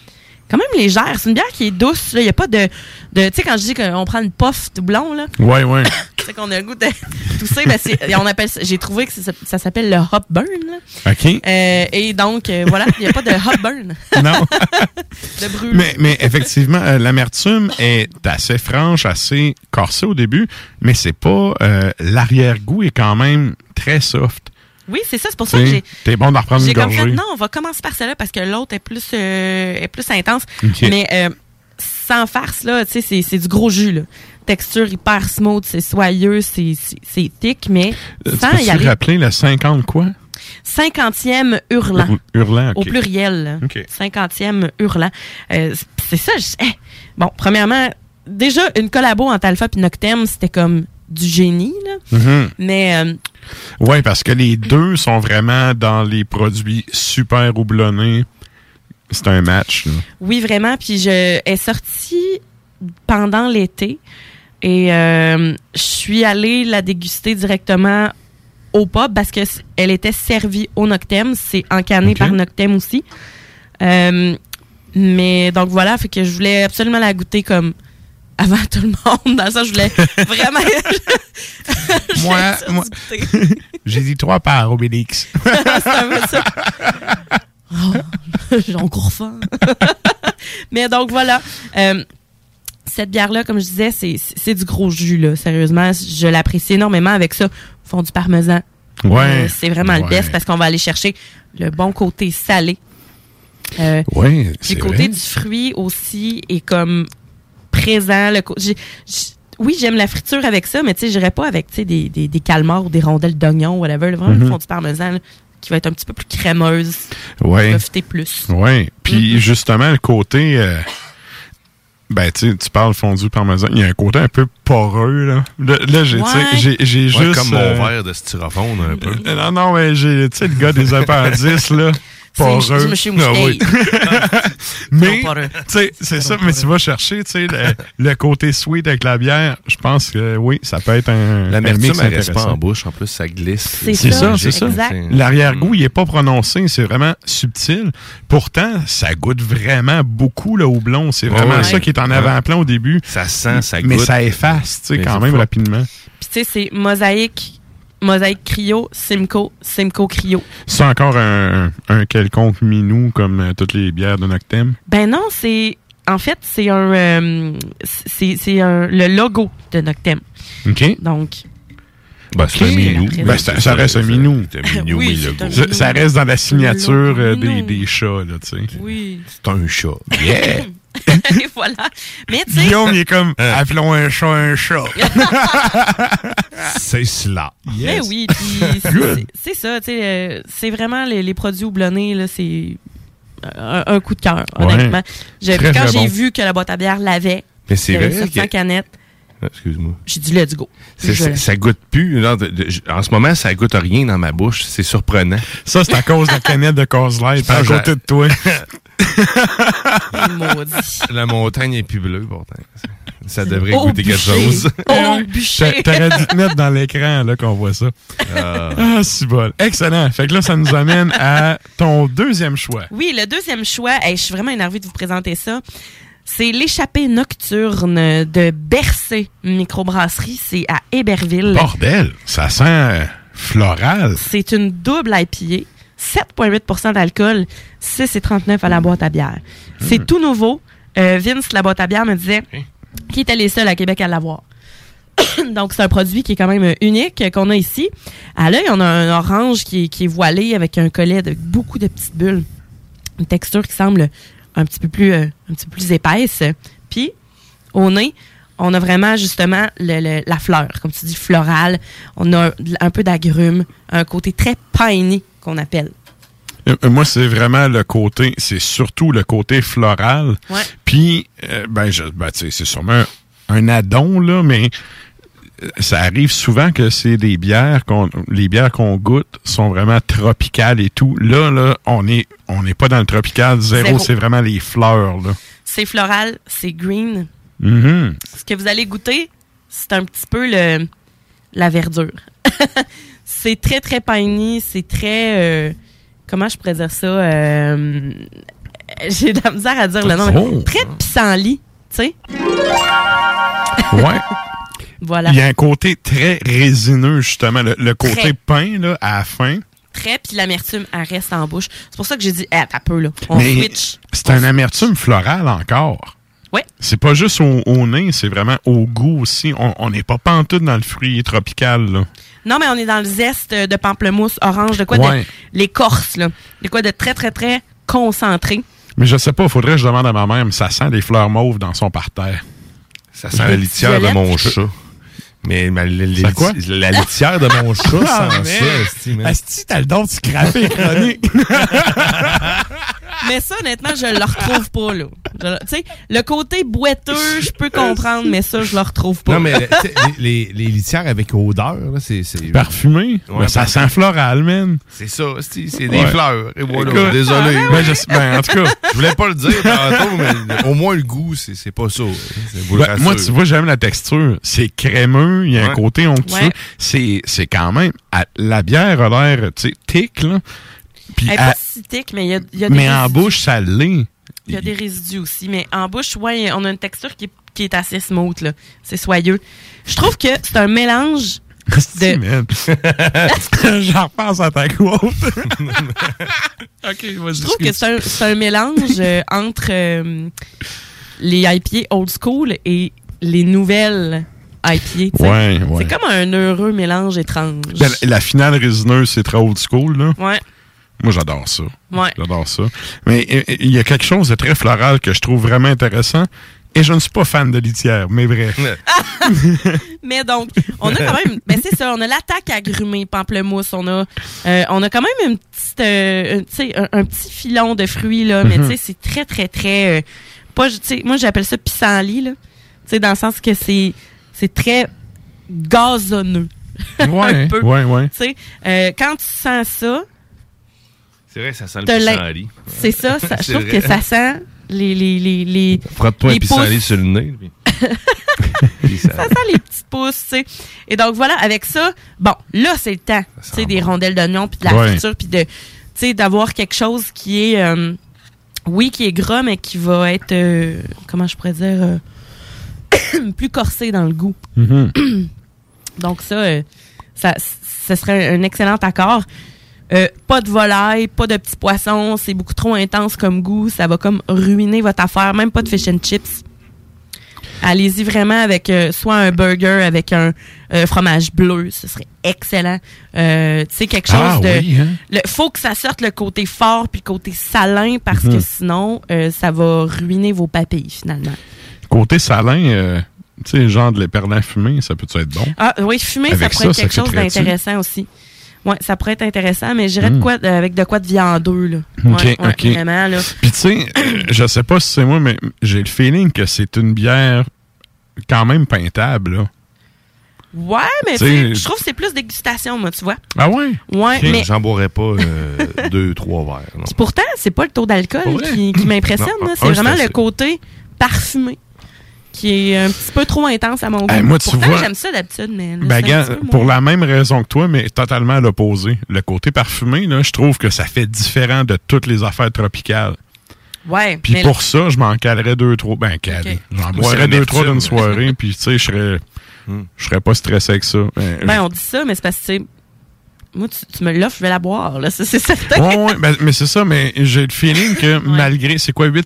quand même légère. C'est une bière qui est douce. Il n'y a pas de... de tu sais, quand je dis qu'on prend une puff doublon, là, Ouais, ouais. [coughs] tu sais qu'on a le goût de [laughs] tousser, ben c'est- on appelle ça- j'ai trouvé que ça, ça s'appelle le hop burn. là. OK. Euh, et donc, euh, voilà, il n'y a pas de hop burn. [laughs] Non. [laughs] de brûle. Mais, mais effectivement, euh, l'amertume est assez franche, assez corsée au début, mais c'est pas. euh, L'arrière-goût est quand même très soft. Oui, c'est ça. C'est pour ça que j'ai... T'es bon d'en reprendre une comme gorgée. fait, non, on va commencer par celle-là parce que l'autre est plus euh, est plus intense. Mais euh, sans farce, là, tu sais, c'est, du gros jus, là. Texture hyper smooth, c'est soyeux, c'est, thick, mais Euh, Tu sans y peux-tu aller. rappeler le 50 quoi? 50e hurlant. Hur- hurlant, ok. Au pluriel. là. Ok. 50e hurlant. C'est ça. je- eh, Bon, premièrement, déjà, une collabo entre Alpha et Noctem, c'était comme du génie, là. Mhm. Mais euh, Oui, parce que les deux sont vraiment dans les produits super houblonnés. C'est un match. là. oui, vraiment. Puis je elle est sortie pendant l'été et euh, je suis allée la déguster directement au pub parce que elle était servie au Noctem. C'est encanné Ok. par Noctem aussi. Euh, mais donc voilà, fait que je voulais absolument la goûter comme avant tout le monde. Dans ça, je voulais [laughs] vraiment. [laughs] Moi, moi-. J'ai dit trois par Obélix. [laughs] Peu ça. Oh, J'ai encore faim. Mais donc voilà. Euh, cette bière-là, comme je disais, c'est du gros jus, là. Sérieusement, je l'apprécie énormément avec ça. Fond du parmesan. Ouais. Euh, c'est vraiment le Ouais. best parce qu'on va aller chercher le bon côté salé. Euh, c'est le côté vrai. du fruit aussi est comme présent. Le co- j'ai- j'ai- oui, j'aime la friture avec ça, mais tu sais, j'irais pas avec tu sais, des, des, des calmars ou des rondelles d'oignon, whatever. Vraiment, Mhm. le fond du parmesan là, qui va être un petit peu plus crémeuse. Ouais. Profiter plus. Oui. Puis Mm-hmm. justement, le côté. euh, ben, tu sais, tu parles fondu parmesan. Il y a un côté un peu poreux, là. Là, là, j'ai, sais, Ouais. j'ai, j'ai Ouais, juste. comme mon euh, verre de styrofoam, un peu. euh, Non, non, mais j'ai, tu sais, le gars des appendices, là. [laughs] C'est Poreux. du monsieur. Ah oui. [laughs] mais, c'est ça, mais tu vas chercher, tu sais, le, le côté sweet avec la bière. Je pense que oui, ça peut être un. L'amertume, mix elle reste pas en bouche. En plus, ça glisse. C'est ça, c'est ça. L'arrière-goût, il est pas prononcé, c'est vraiment subtil. Pourtant, ça goûte vraiment beaucoup le houblon. C'est vraiment Ouais. ça qui est en avant-plan au début. Ça sent, ça Mais goûte. ça efface, tu sais, Mais quand c'est même rapidement. Puis tu sais, c'est mosaïque, mosaïque cryo, Simco, Simco cryo. C'est encore un, un quelconque minou comme euh, toutes les bières de Noctem? Ben non, c'est en fait c'est un euh, c'est c'est un le logo de Noctem. OK. Donc Ben, c'est un minou. Ben, ça, ça reste un minou. C'est un minou, [laughs] Oui, un ça reste dans la signature euh, des, des chats, là, tu sais. Oui. C'est un chat. Yeah! [laughs] [laughs] Et voilà. Mais tu Guillaume, il est comme, appelons un chat un chat. c'est cela. Mais oui, puis c'est- ça, euh, c'est vraiment les, les produits houblonnés, c'est un, un coup de cœur, honnêtement. Très, quand j'ai bon. vu que la boîte à bière l'avait, Mais c'est vrai que- Excuse-moi. j'ai dit let's go. Ça, ça goûte plus. là, de- de- en ce moment, ça goûte rien dans ma bouche. C'est surprenant. Ça, c'est à cause de la canette de Cause Light, [laughs] à Ah, côté de toi. [laughs] Maudit. La montagne est plus bleue, pourtant. Ça devrait Oh, goûter quelque chose. [laughs] Oh, T'aurais dû te mettre dans l'écran, là, qu'on voit ça. Ah. Ah, c'est bon. Excellent. Fait que là, ça nous amène à ton deuxième choix. Oui, le deuxième choix, hey, je suis vraiment énervée de vous présenter ça. C'est l'échappée nocturne de Bercé Microbrasserie. C'est à Héberville. Bordel, ça sent floral. C'est une double IPA. 7,8% d'alcool, 6,39% à la boîte à bière. C'est tout nouveau. Euh, Vince, la boîte à bière, me disait qui était les seuls à Québec à l'avoir. [coughs] Donc, c'est un produit qui est quand même euh, unique qu'on a ici. À l'œil, on a un orange qui est, qui est voilé avec un collet de beaucoup de petites bulles. Une texture qui semble un petit peu plus, euh, un petit peu plus épaisse. Puis, au nez, on a vraiment justement le- le- la fleur, comme tu dis, florale. On a un, un peu d'agrumes, un côté très piney qu'on appelle. Euh, Moi, c'est vraiment le côté, c'est surtout le côté floral. Ouais. Puis, euh, ben, je, ben, tu sais, c'est sûrement un, un addon, là, mais euh, ça arrive souvent que c'est des bières qu'on, les bières qu'on goûte sont vraiment tropicales et tout. Là, là, on est, on n'est pas dans le tropical zéro, c'est vraiment les fleurs, là. C'est floral, c'est green. Mhm. Ce que vous allez goûter, c'est un petit peu le, la verdure. [laughs] c'est très, très piney, c'est très... euh, comment je pourrais dire ça? Euh, J'ai de la misère à dire le nom. mais Oh. Très pissenlit, tu sais? Ouais. [laughs] Voilà. Il y a un côté très résineux, justement. Le, le côté Très. pain, là, à la fin. Très, puis l'amertume, elle reste en bouche. C'est pour ça que j'ai dit, eh, t'as peu, là. On Mais switch. c'est un amertume floral encore. Ouais. C'est pas juste au, au nez, c'est vraiment au goût aussi. On- On n'est pas pantoute dans le fruit tropical, là. Non, mais on est dans le zeste de pamplemousse orange, de quoi Ouais. de l'écorce, là. De quoi de très, très, très concentré. Mais je sais pas, faudrait que je demande à ma mère, mais ça sent des fleurs mauves dans son parterre. Ça sent la litière de mon chat. Mais ma- la, la- Ça quoi? la litière de mon chat Ah, sent ça. Asti, t'as le don de scraper les chroniques. [laughs] mais ça, honnêtement, je le retrouve pas, là. Tu sais, le côté boiteux, je peux comprendre, mais ça, je le retrouve pas. Non, mais les, les, les litières avec odeur, là, c'est. c'est- Parfumé. Ouais, Ben, ça sent floral, man. C'est ça, c'est c'est des Ouais. fleurs. Et voilà, Écoute, désolé. Ben, je- ben, en tout cas. Je voulais pas le dire tantôt, mais au moins le goût, c'est c'est pas ça. Ben, moi, tu vois, j'aime la texture. C'est crémeux, il y a un côté onctueux. Ouais. C'est, c'est quand même. à- la bière a l'air, tu sais, thick, là. Puis Elle est à- pas si thick, mais il y a, y a des mais en bouche, ça l'est. Il y a des résidus aussi, mais en bouche, ouais, on a une texture qui est, qui est assez smooth, là. C'est soyeux. Je trouve que c'est un mélange de... [laughs] J'en repense à ta quote. [laughs] OK, vas-y. Je trouve que c'est un, c'est un mélange euh, entre euh, les IPA old school et les nouvelles IPA. Ouais, ouais. C'est comme un heureux mélange étrange. Ben, la, la finale résineuse, c'est très old school, là. Ouais. Moi, j'adore ça. Ouais. J'adore ça. Mais euh, il y a quelque chose de très floral que je trouve vraiment intéressant. Et je ne suis pas fan de litière, mais bref. [laughs] Mais donc, on a quand même, ben c'est ça, on a l'attaque agrumée, pamplemousse, on a, euh, on a quand même une petite, euh, un, tu sais, un, petit filon de fruits là, mais Mhm. tu sais, c'est très très très, euh, pas, moi j'appelle ça pissenlit là, tu sais, dans le sens que c'est, c'est très gazonneux. [laughs] Ouais, Un peu. ouais, ouais. Tu sais, euh, quand tu sens ça, C'est vrai, ça sent le pissenlit. C'est ça, ça je trouve vrai. que ça sent les les les les. Frotte-toi un pissenlit sur le nez. [laughs] puis- ça- ça sent les petits pouces, tu sais. Et donc voilà, avec ça, bon, là c'est le temps, tu sais, des rondelles d'oignon puis de la Ouais. friture puis de, tu sais, d'avoir quelque chose qui est, euh, oui, qui est gras mais qui va être, euh, comment je pourrais dire, euh, [coughs] plus corsé dans le goût. Mhm. [coughs] Donc ça, euh, ça, ce serait un excellent accord. Euh, pas de volaille, pas de petits poissons, c'est beaucoup trop intense comme goût, ça va comme ruiner votre affaire, même pas de fish and chips. Allez-y vraiment avec euh, soit un burger avec un euh, fromage bleu, ce serait excellent. Euh, tu sais quelque chose Ah de oui, hein? le faut que ça sorte le côté fort puis le côté salin parce Mhm. que sinon euh, ça va ruiner vos papilles finalement. Côté salin, tu sais, genre de l'éperlant fumé, ça peut être bon? Ah oui, fumer, ça pourrait ça, être quelque ça chose d'intéressant aussi. Ouais, ça pourrait être intéressant, mais j'irais de Mm. quoi, euh, avec de quoi de viandeux, là. OK, Ouais, ouais, OK. Vraiment, là. Puis tu sais, euh, je sais pas si c'est moi, mais j'ai le feeling que c'est une bière quand même peintable, là. Ouais, mais je trouve que c'est plus dégustation, moi, tu vois. Ah ouais? Ouais, mais J'en boirais pas euh, [laughs] deux, trois verres. non. pourtant, c'est pas le taux d'alcool qui, qui m'impressionne, [laughs] c'est vraiment le côté parfumé qui est un petit peu trop intense à mon goût. Hey, moi, tu pourtant, vois- j'aime ça d'habitude, mais là, Ben, gars, peu pour la même raison que toi, mais totalement à l'opposé. Le côté parfumé, là, je trouve que ça fait différent de toutes les affaires tropicales. Ouais, Puis pour ça, je m'en calerais deux, trois. Ben, calé. J'en Moi, boirais deux, trois d'une soirée, puis tu sais, je serais. Je serais pas stressé avec ça. Ben, ben, on dit ça, mais c'est parce que, tu sais, moi, tu, tu me l'offres, je vais la boire, là. Ça, c'est certain. Ouais, ouais, ben, mais c'est ça, mais j'ai le feeling que [laughs] malgré. C'est quoi, 8%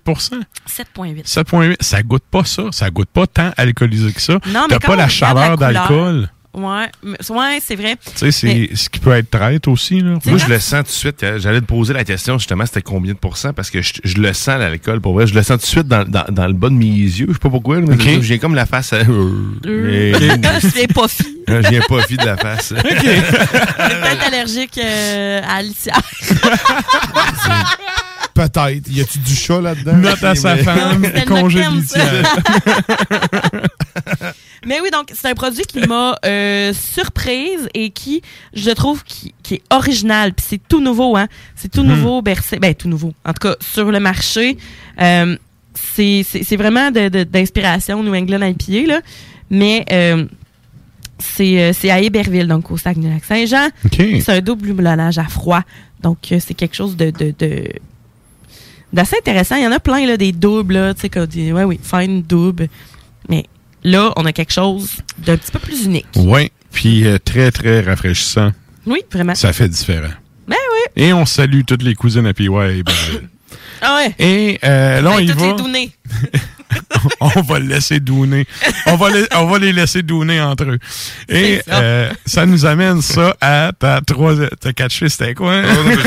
7,8. 7,8 Ça goûte pas ça. Ça goûte pas tant alcoolisé que ça. Non, mais T'as pas la chaleur d'alcool. Ouais, ouais, c'est vrai. Tu sais, c'est Mais- ce qui peut être traite aussi. Là. Moi, je le sens tout de suite. Euh, J'allais te poser la question, justement, c'était combien de pourcents? Parce que je, je le sens, l'alcool, pour vrai. Je le sens tout de suite dans, dans, dans le bas de mes yeux. Je sais pas pourquoi. là, mais Ok. J'ai comme la face... euh, Euh, euh, [laughs] Je suis pas fille. [laughs] Je viens pas fi de la face. peut-être [laughs] allergique euh, à. Peut-être. Y a-tu du chat là-dedans? Note à sa femme, congé. [laughs] Mais oui, donc c'est un produit qui m'a euh, surprise et qui, je trouve, qui, qui est original. Puis c'est tout nouveau, hein. C'est tout Mhm. nouveau, bercé. Ben, tout nouveau. En tout cas, sur le marché. Euh, c'est c'est- c'est vraiment de- de- d'inspiration New England IPA, là. Mais euh, c'est c'est à Héberville, donc au Saguenay-Lac-Saint-Jean. C'est un double houblonnage à froid. Donc, c'est quelque chose de... de, de d'assez intéressant. Il y en a plein, là, des doubles, là, tu sais, comme des, ouais, oui, fine double. Mais là, on a quelque chose d'un petit peu plus unique. Oui, puis euh, très, très rafraîchissant. Oui, vraiment. Ça fait différent. Ben oui. Et on salue toutes les cousines à PY. ben, [coughs] Ah ouais. Et euh, là, on y toutes va. les. [laughs] [laughs] on va le laisser douner. On va, les, on va les laisser douner entre eux. Et ça. euh, ça nous amène ça à ta troisième. T'as catché, c'était quoi?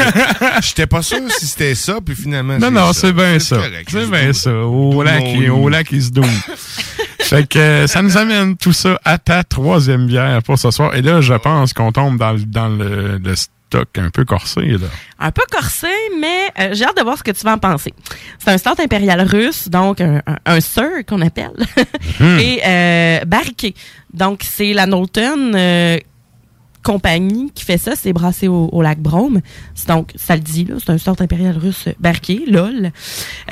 [laughs] J'étais pas sûr si c'était ça, puis finalement. Non, non, c'est bien ça. C'est bien ça. Au lac, au lac, il se doune. [laughs] fait que euh, ça nous amène tout ça à ta troisième bière pour ce soir. Et là, je pense qu'on tombe dans, dans le, le stock un peu corsé, là. un peu corsé, mais euh, j'ai hâte de voir ce que tu vas en penser. C'est un stout impérial russe, donc un, un, qu'on appelle, [laughs] Mhm. et euh, barriqué. Donc c'est la Norton euh, compagnie qui fait ça, c'est brassé au, au lac Brome. C'est Donc ça le dit là, c'est un stout impérial russe barriqué, lol.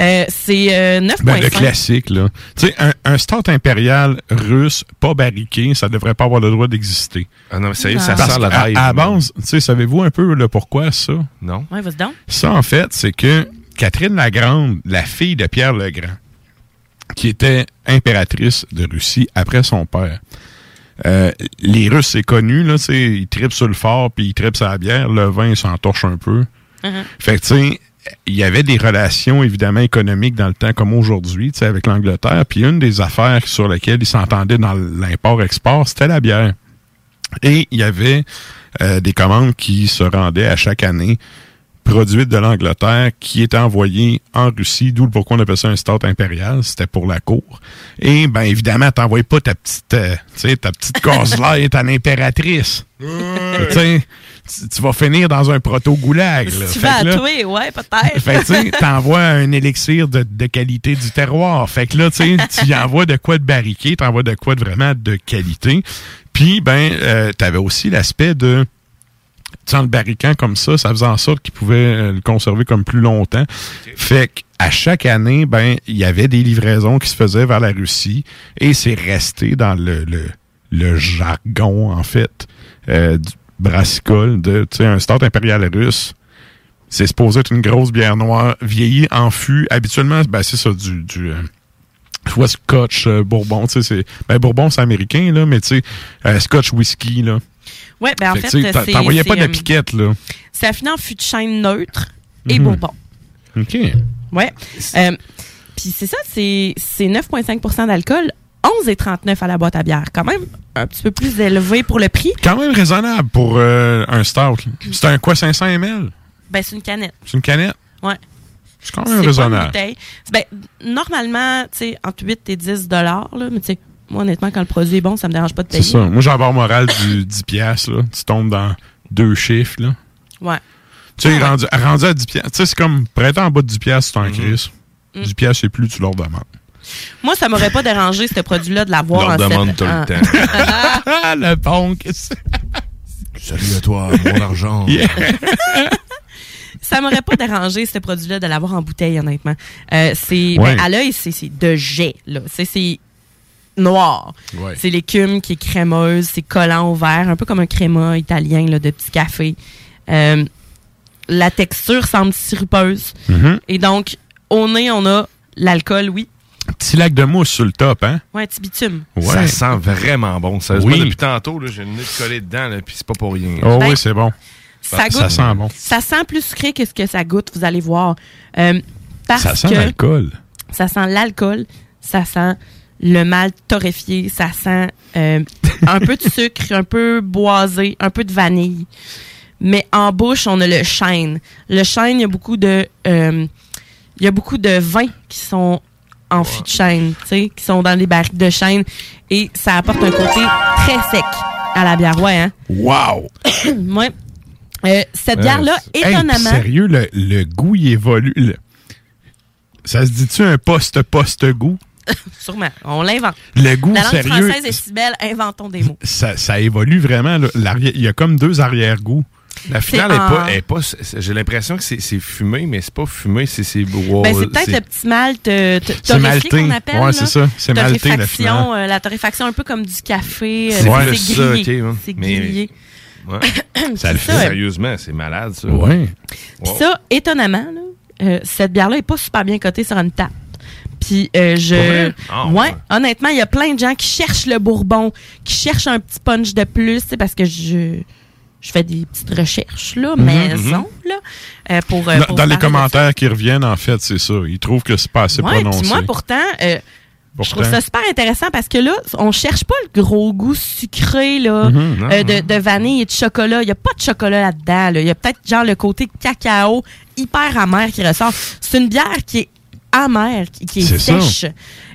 Euh, c'est euh, 9.5. Ben, le classique, là. Tu sais, un, un stout impérial russe, pas barriqué, ça devrait pas avoir le droit d'exister. Ah non, mais sérieux, Non. ça Parce sent la taille. À, la base, tu sais, savez-vous un peu le pourquoi, ça? Non. Ouais, vas-y donc. Ça, en fait, c'est que Catherine la Grande, la fille de Pierre le Grand, qui était impératrice de Russie après son père. Euh, les Russes, c'est connu, là, ils tripent sur le fort, puis ils tripent sur la bière. Le vin, ils s'en torchent un peu. Mhm. Fait que, tu sais, il y avait des relations, évidemment, économiques dans le temps comme aujourd'hui, tu sais, avec l'Angleterre. Puis une des affaires sur lesquelles ils s'entendaient dans l'import-export, c'était la bière. Et il y avait euh, des commandes qui se rendaient à chaque année produites de l'Angleterre qui étaient envoyées en Russie, d'où le pourquoi on appelle ça un stout impérial, c'était pour la cour. Et ben évidemment, t'envoies pas ta petite euh, ta petite [laughs] Light en impératrice. Tu sais, tu- tu vas finir dans un proto-goulag. tu vas à tuer, ouais, peut-être. fait tu sais, t'envoies un élixir de, de qualité du terroir. Fait que là, tu tu y envoies de quoi de barriqué, t'envoies de quoi de vraiment de qualité. Puis, ben, euh, t'avais aussi l'aspect de, en le barriquant comme ça, ça faisait en sorte qu'ils pouvaient euh, le conserver comme plus longtemps. Fait qu'à chaque année, ben, il y avait des livraisons qui se faisaient vers la Russie et c'est resté dans le, le, le jargon, en fait, euh, du brassicole de, tu sais, un start impérial russe. C'est supposé être une grosse bière noire, vieillie en fût. Habituellement, ben, c'est ça, du, du euh, soit scotch, euh, bourbon, tu sais, c'est, ben, bourbon, c'est américain, là, mais tu sais, euh, scotch whisky, là. Ouais, ben en Fait fait, c'est- t'envoyais pas de euh, piquette, là. C'est affiné en fût de chêne neutre et Mhm. bourbon. OK. Ouais. Euh, Puis c'est ça, c'est c'est 9,5% d'alcool, 11,39 à la boîte à bière. Quand même un petit peu plus élevé pour le prix. Quand même raisonnable pour euh, un stout. C'est un quoi, 500 ml? Ben, c'est une canette. C'est une canette? Ouais. C'est quand C'est même pas une raisonnable. bouteille. Ben, normalement, tu sais, entre 8 et 10 dollars, là, mais tu sais, moi, honnêtement, quand le produit est bon, ça me dérange pas de C'est payer. ça. Moi, j'ai un bord moral du [laughs] 10 piastres, là. Tu tombes dans deux chiffres, là. Ouais. Tu sais, rendu, rendu à 10 piastres. Tu sais, c'est comme prêter en bas de 10 piastres, c'est un crise. Mm. 10 piastres, c'est plus, tu leur demandes. Moi, ça m'aurait pas dérangé, ce produit-là, de l'avoir Leur en demande sept- tout le temps. Ah, [laughs] le bon, qu'est-ce Salut à toi, mon argent. [laughs] ça m'aurait pas dérangé, ce produit-là, de l'avoir en bouteille, honnêtement. Euh, c'est, Ouais. ben, à l'œil, c'est, c'est de jet, là. C'est, c'est noir. Ouais. C'est l'écume qui est crémeuse, c'est collant au verre, un peu comme un créma italien, là, de petit café. Euh, la texture semble sirupeuse. Mhm. Et donc, au nez, on a l'alcool, oui. Petit lac de mousse sur le top, hein? Ouais, petit bitume. Ça sent vraiment bon. Sérieusement, Oui. depuis tantôt, là, j'ai le nez collé dedans, là, puis c'est pas pour rien. Oh Ben, oui, c'est bon. Ça goûte. Ça sent bon. Ça sent plus sucré que ce que ça goûte, vous allez voir. Euh, parce Ça sent l'alcool. ça sent l'alcool, ça sent le malt torréfié, ça sent euh, un peu de [laughs] sucre, un peu boisé, un peu de vanille. Mais en bouche, on a le chêne. Le chêne, il y a beaucoup de, euh, il y a beaucoup de vins qui sont en fût de chêne, tu sais, qui sont dans les barriques de chêne, et ça apporte un côté très sec à la bière, ouais, hein? Wow! [coughs] ouais. Euh, cette bière-là, Euh, hey, étonnamment. sérieux, le, le goût, il évolue. le- Ça se dit-tu un post-post-goût? [laughs] Sûrement. On l'invente. Le goût, La langue sérieux, française est si belle, inventons des mots. ça, ça évolue vraiment. Il y a comme deux arrière-goûts. La finale C'est est pas, est j'ai l'impression que c'est fumé, mais c'est pas fumé, c'est c'est bois- Ben, c'est peut-être le petit malt euh, torréfié qu'on appelle. Ouais, c'est ça. C'est malté, la Torréfaction, finale. euh, la torréfaction, un peu comme du café. C'est ça, grillé. ouais. C'est Mais- grillé. Ouais. [coughs] Ça le fait. Sérieusement, c'est malade, ça. Ouais. Puis ça, étonnamment, là, euh, cette bière-là est pas super bien cotée sur une table. Puis euh, je. Ah, ouais, ouais. honnêtement, il y a plein de gens qui cherchent le bourbon, qui cherchent un petit punch de plus, parce que je. Je fais des petites recherches, là, Mhm, maison, là, euh, pour, euh, Dans, pour dans les commentaires qui reviennent, en fait, c'est ça. Ils trouvent que c'est pas assez Ouais, prononcé. puis moi, pourtant, je trouve ça super intéressant parce que là, on cherche pas le gros goût sucré là, Mhm, non, euh, de, de vanille et de chocolat. Il y a pas de chocolat là-dedans. là. Il y a peut-être genre le côté cacao hyper amer qui ressort. C'est une bière qui est amère, qui, qui est, ça.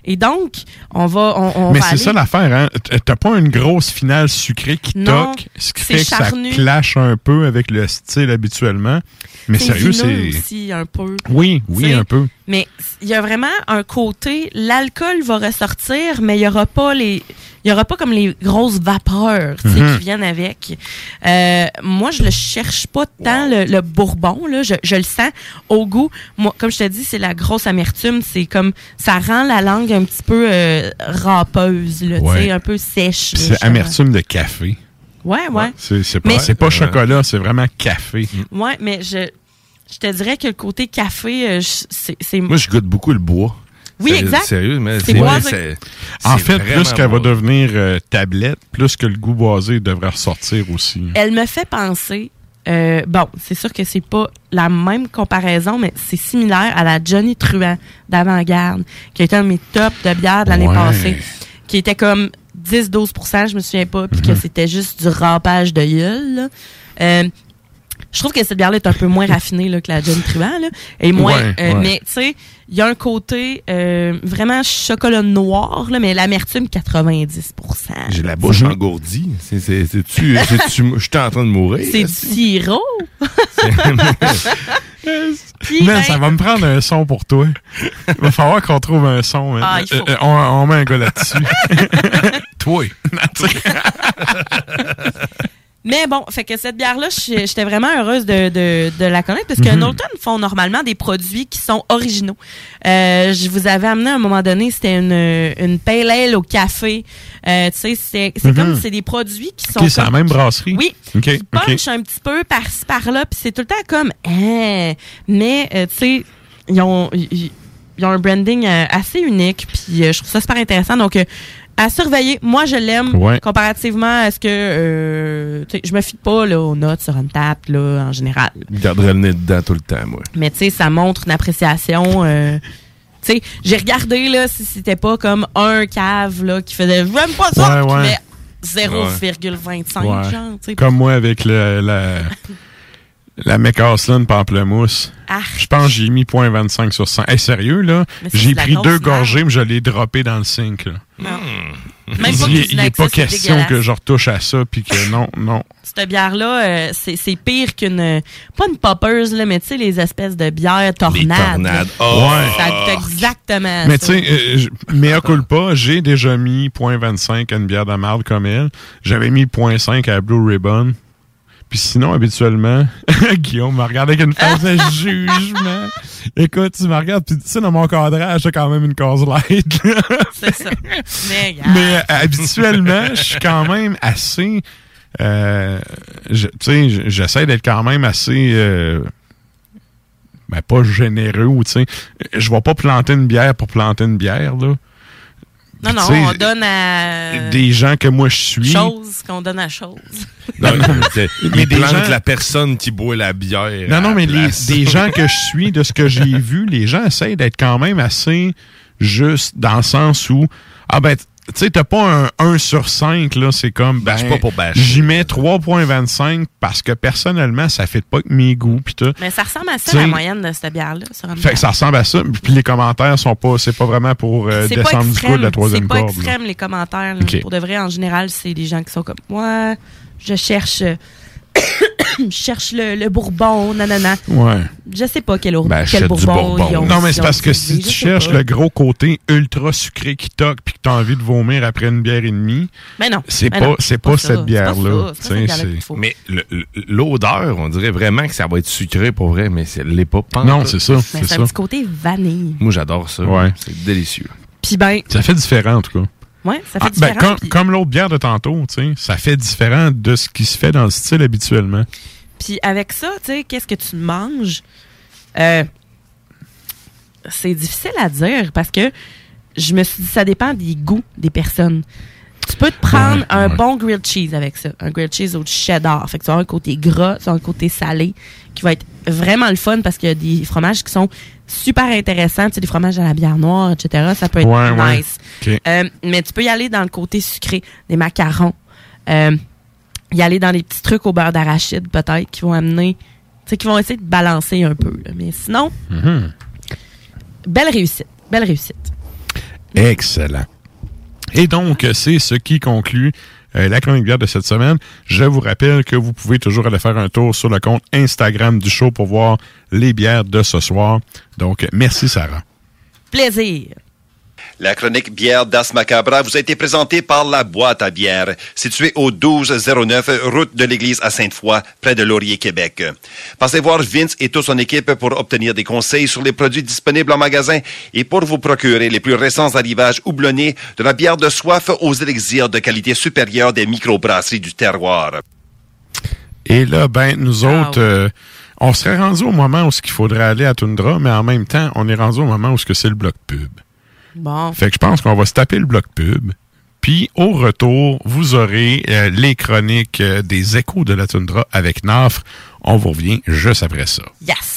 Et donc, on va, on, on Mais c'est ça l'affaire, hein? T- T'as pas une grosse finale sucrée qui Non, toque, ce qui fait que ça clash un peu avec le style habituellement. Mais sérieux, c'est. aussi un peu. Oui, oui, un peu. Mais il y a vraiment un côté, l'alcool va ressortir, mais il y aura pas les, il y aura pas comme les grosses vapeurs sais, Mhm. qui viennent avec. Euh, moi, je le cherche pas tant le, le bourbon là, je, je le sens au goût. Moi, comme je te dis, c'est la grosse amertume, c'est comme ça rend la langue un petit peu euh, râpeuse, là, Ouais. un peu sèche. C'est amertume de café. Ouais, ouais. C'est c'est Mais- pas, c'est pas Ouais. chocolat, c'est vraiment café. Ouais, mais je, je te dirais que le côté café, euh, c'est Moi, je goûte beaucoup le bois. Oui, exact. Sérieux, mais C'est En fait, plus qu'elle va devenir euh, tablette, plus que le goût boisé devrait ressortir aussi. Elle me fait penser. euh, bon, c'est sûr que c'est pas la même comparaison, mais c'est similaire à la Johnny Truant d'avant-garde, qui était un de mes tops de bière de l'année Ouais. passée, qui était comme 10-12% je me souviens pas, puis que Mhm. c'était juste du rampage de gueule. là. Euh, je trouve que cette bière-là est un peu moins raffinée là, que la Johnny Truant, là, et moins, Ouais, euh, ouais. mais tu sais, il y a un côté euh, vraiment chocolat noir, là, mais l'amertume 90 J'ai la bouche engourdie. C'est- c'est- [laughs] C'est-tu. Je suis en train de mourir? C'est du sirop. [laughs] Puis, Man, ben- ça va me prendre un son pour toi. Il va falloir qu'on trouve un son. Ah, faut. Euh, on, on met un gars là-dessus. [laughs] toi. Mais bon, fait que cette bière-là, j'étais vraiment heureuse de, de, de la connaître parce que Mhm. Knowlton font normalement des produits qui sont originaux. Euh, je vous avais amené à un moment donné, c'était une, une pale ale au café. Euh, tu sais, c'est c'est Mhm. comme c'est des produits qui sont. Ok, c'est la même brasserie? Oui. Ok, qui ok. punch un petit peu par-ci par-là, puis c'est tout le temps comme. Hein, mais euh, tu sais, ils ont ils, ils ont un branding euh, assez unique, puis euh, je trouve ça super intéressant. Donc euh, à surveiller. Moi, je l'aime Ouais. comparativement à ce que euh, je me fie pas là, aux notes sur une table là, en général. Je garderais le nez dedans tout le temps, moi. Mais tu sais, ça montre une appréciation. euh, tu sais, j'ai regardé là si c'était pas comme un cave là qui faisait j'aime pas ça, Ouais, ouais. met 0,25 Ouais. genre. tu sais. Comme moi avec le, la, [laughs] la McCaslin pamplemousse. Arc. Je pense que j'ai mis 0.25 sur 100. Hey, sérieux, là? Ça, J'ai pris deux gorgées, mais je l'ai droppé dans le sink. Là. Non. Même pas il- cuisiner il est avec pas ça, question que je retouche à ça, puis que non, non. [laughs] Cette bière-là, euh, c'est pire qu'une. Pas une poppers, là, mais tu sais, les espèces de bières tornades. tornades. Oh! Ça goûte exactement Mais ça. tu sais, euh, je- mea culpa, j'ai déjà mis 0.25 à une bière de marde comme elle. J'avais mis 0.5 à Blue Ribbon. Puis sinon, habituellement, [laughs] Guillaume me regarde avec une face de [laughs] jugement. Écoute, tu me regardes, puis tu sais, dans mon cadrage, j'ai quand même une case light. C'est ça. [laughs] Mais, euh, habituellement, je suis quand même assez... euh, tu sais, j'essaie d'être quand même assez... euh, ben, pas généreux, tu sais. Je vais pas planter une bière pour planter une bière, là. Non, non, on donne à. Des gens que moi je suis. Chose qu'on donne à chose. Non, non, mais [laughs] des gens- la personne qui boit la bière. Non, non, mais les, des [laughs] gens que je suis, de ce que j'ai vu, les gens essayent d'être quand même assez justes dans le sens où, ah ben, tu sais, t'as pas un 1 sur 5, là, c'est comme, ben, Bâche pas pour bâcher. j'y mets 3.25 parce que personnellement, ça fait pas que mes goûts, pis tout. Mais ça ressemble à ça, T'sais, la moyenne de cette bière-là. Fait que ça ressemble à ça, puis les commentaires sont pas, c'est pas vraiment pour euh, C'est pas descendre du coup de la C'est troisième pas corde. là. extrême, les commentaires. là. Pour de vrai, en général, c'est des gens qui sont comme moi. Je cherche. [coughs] cherche le, le bourbon, nanana. Ouais. Je sais pas quel, Ben, quel bourbon, bourbon. ils ont. Non, mais c'est parce que si tu cherches pas. le gros côté ultra sucré qui toque puis que tu as envie de vomir après une bière et demie, Mais non. c'est mais pas, non, c'est pas, bière-là. pas c'est pas cette bière-là. Mais l'odeur, on dirait vraiment que ça va être sucré pour vrai, mais c'est l'est pas. Non, c'est ça. Mais C'est un petit côté vanille. Moi, j'adore ça. Ouais. C'est délicieux. Puis ben, Ça fait différent, en tout cas. Ouais, ça fait Ah, ben, comme l'autre bière de tantôt, ça fait différent de ce qui se fait dans le style habituellement. Puis avec ça, tu sais, qu'est-ce que tu manges? Euh, c'est difficile à dire parce que je me suis dit, ça dépend des goûts des personnes. Tu peux te prendre Ouais, un ouais. bon grilled cheese avec ça. Un grilled cheese au cheddar. Fait que tu as un côté gras, tu as un côté salé qui va être vraiment le fun parce qu'il y a des fromages qui sont super intéressants. Tu sais, des fromages à la bière noire, etc. Ça peut être Ouais, ouais. nice. Euh, mais tu peux y aller dans le côté sucré, des macarons. Euh, y aller dans les petits trucs au beurre d'arachide, peut-être, qui vont amener, tu sais, qui vont essayer de balancer un peu. là. Mais sinon, Mhm. belle réussite. Belle réussite. Excellent. Et donc, c'est ce qui conclut euh, la chronique bière de cette semaine. Je vous rappelle que vous pouvez toujours aller faire un tour sur le compte Instagram du show pour voir les bières de ce soir. Donc, merci Sarah. Plaisir. La chronique bière d'As Macabra vous a été présentée par La Boîte à bière, située au 1209 route de l'église à Sainte-Foy, près de Laurier, Québec. Passez voir Vince et toute son équipe pour obtenir des conseils sur les produits disponibles en magasin et pour vous procurer les plus récents arrivages houblonnés de la bière de soif aux élixirs de qualité supérieure des microbrasseries du terroir. Et là, ben, nous autres, euh, on serait rendu au moment où ce qu'il faudrait aller à Tundra, mais en même temps, on est rendu au moment où ce que c'est le bloc pub. Bon. Fait que je pense qu'on va se taper le bloc pub. Puis au retour, vous aurez euh, les chroniques euh, des échos de la toundra avec Nafre. On vous revient juste après ça. Yes!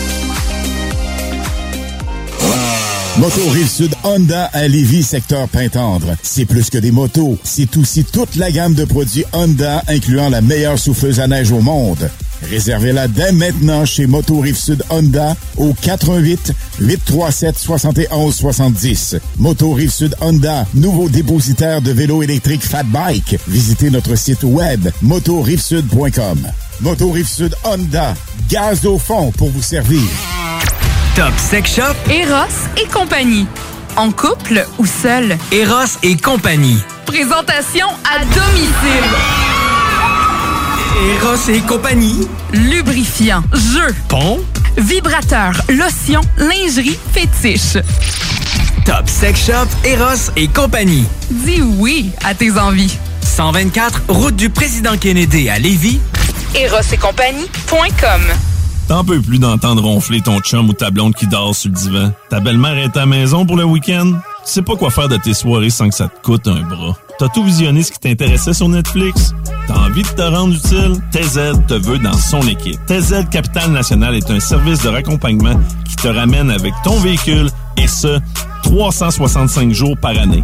Moto Rive-Sud Honda à Lévis, secteur Pintendre. C'est plus que des motos, c'est aussi toute la gamme de produits Honda, incluant la meilleure souffleuse à neige au monde. Réservez-la dès maintenant chez Moto Rive-Sud Honda au 88 837 71 70. Moto Rive-Sud Honda, nouveau dépositaire de vélos électriques Fat Bike. Visitez notre site web motorivesud.com. Moto Rive-Sud Honda, gaz au fond pour vous servir. Top Sex Shop, Eros et compagnie. En couple ou seul? Eros et compagnie. Présentation à domicile. Eros et compagnie. Lubrifiant, jeu, Pont. vibrateur, lotion, lingerie, fétiche. Top Sex Shop, Eros et compagnie. Dis oui à tes envies. 124, route du président Kennedy à Lévis. Eros et compagnie.com T'en peux plus d'entendre ronfler ton chum ou ta blonde qui dort sur le divan. Ta belle-mère est à la maison pour le week-end. Tu sais pas quoi faire de tes soirées sans que ça te coûte un bras. T'as tout visionné ce qui t'intéressait sur Netflix? T'as envie de te rendre utile? TZ te veut dans son équipe. TZ Capital National est un service de raccompagnement qui te ramène avec ton véhicule et ce, 365 jours par année.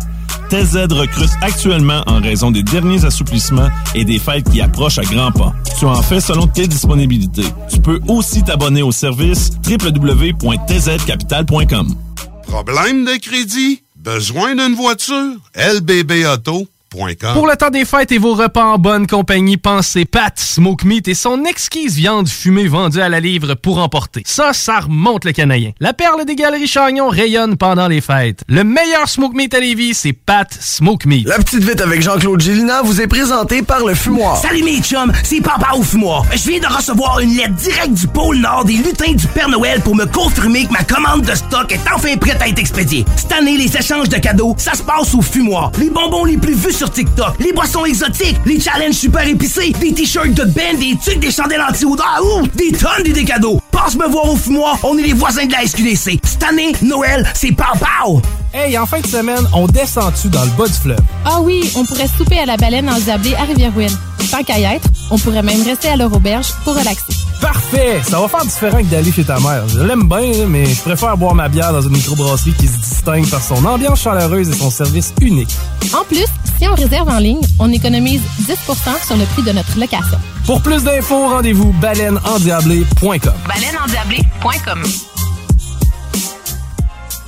TZ recrute actuellement en raison des derniers assouplissements et des fêtes qui approchent à grands pas. Tu en fais selon tes disponibilités. Tu peux aussi t'abonner au service www.tzcapital.com. Problème de crédit? Besoin d'une voiture? LBBauto.com. Pour le temps des fêtes et vos repas en bonne compagnie, pensez Pat Smoke Meat et son exquise viande fumée vendue à la livre pour emporter. Ça, ça remonte le canadien. La perle des galeries Chagnon rayonne pendant les fêtes. Le meilleur Smoke Meat à Lévis, c'est Pat Smoke Meat. La petite vite avec Jean-Claude Gélina vous est présentée par le fumoir. Salut mes chums, c'est Papa au fumoir. Je viens de recevoir une lettre directe du pôle Nord des lutins du Père Noël pour me confirmer que ma commande de stock est enfin prête à être expédiée. Cette année, les échanges de cadeaux, ça se passe au fumoir. Les bonbons les plus vus sur TikTok, les boissons exotiques, les challenges super épicés, des t-shirts de band, des trucs, des chandelles anti-odeur, ouh, des tonnes d'idées cadeaux. Passe me voir au fumoir, on est les voisins de la SQDC. Cette année, Noël, c'est Pau Hey, en fin de semaine, on descend-tu dans le bas du fleuve? Ah oui, on pourrait souper à la baleine endiablée à Rivière-Ouelle. Tant qu'à y être, on pourrait même rester à leur auberge pour relaxer. Parfait! Ça va faire différent que d'aller chez ta mère. Je l'aime bien, mais je préfère boire ma bière dans une microbrasserie qui se distingue par son ambiance chaleureuse et son service unique. En plus, si on réserve en ligne, on économise 10% sur le prix de notre location. Pour plus d'infos, rendez-vous baleineendiablée.com. Baleineendiablée.com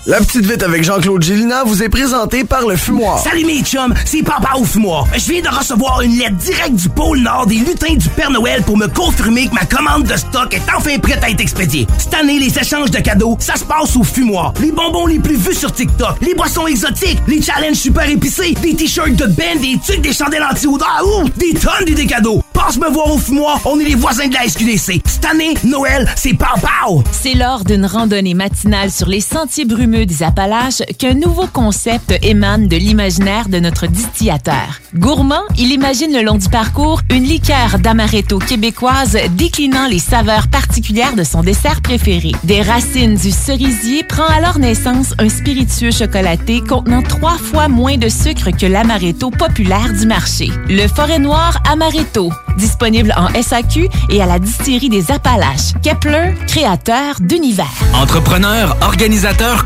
La petite vite avec Jean-Claude Gélina vous est présentée par le fumoir. Salut mes chums, c'est Papa au fumoir. Je viens de recevoir une lettre directe du pôle Nord des lutins du Père Noël pour me confirmer que ma commande de stock est enfin prête à être expédiée. Cette année, les échanges de cadeaux, ça se passe au fumoir. Les bonbons les plus vus sur TikTok, les boissons exotiques, les challenges super épicés, des t-shirts de band, des trucs, des chandelles anti-odeur, ouh, des tonnes d'idées cadeaux. Passe me voir au fumoir, on est les voisins de la SQDC. Cette année, Noël, c'est pow! C'est lors d'une randonnée matinale sur les sentiers brumeux des Appalaches qu'un nouveau concept émane de l'imaginaire de notre distillateur. Gourmand, il imagine le long du parcours une liqueur d'amaretto québécoise déclinant les saveurs particulières de son dessert préféré. Des racines du cerisier prend alors naissance un spiritueux chocolaté contenant trois fois moins de sucre que l'amaretto populaire du marché. Le Forêt Noir Amaretto, disponible en SAQ et à la distillerie des Appalaches. Kepler, créateur d'univers. Entrepreneurs, organisateurs,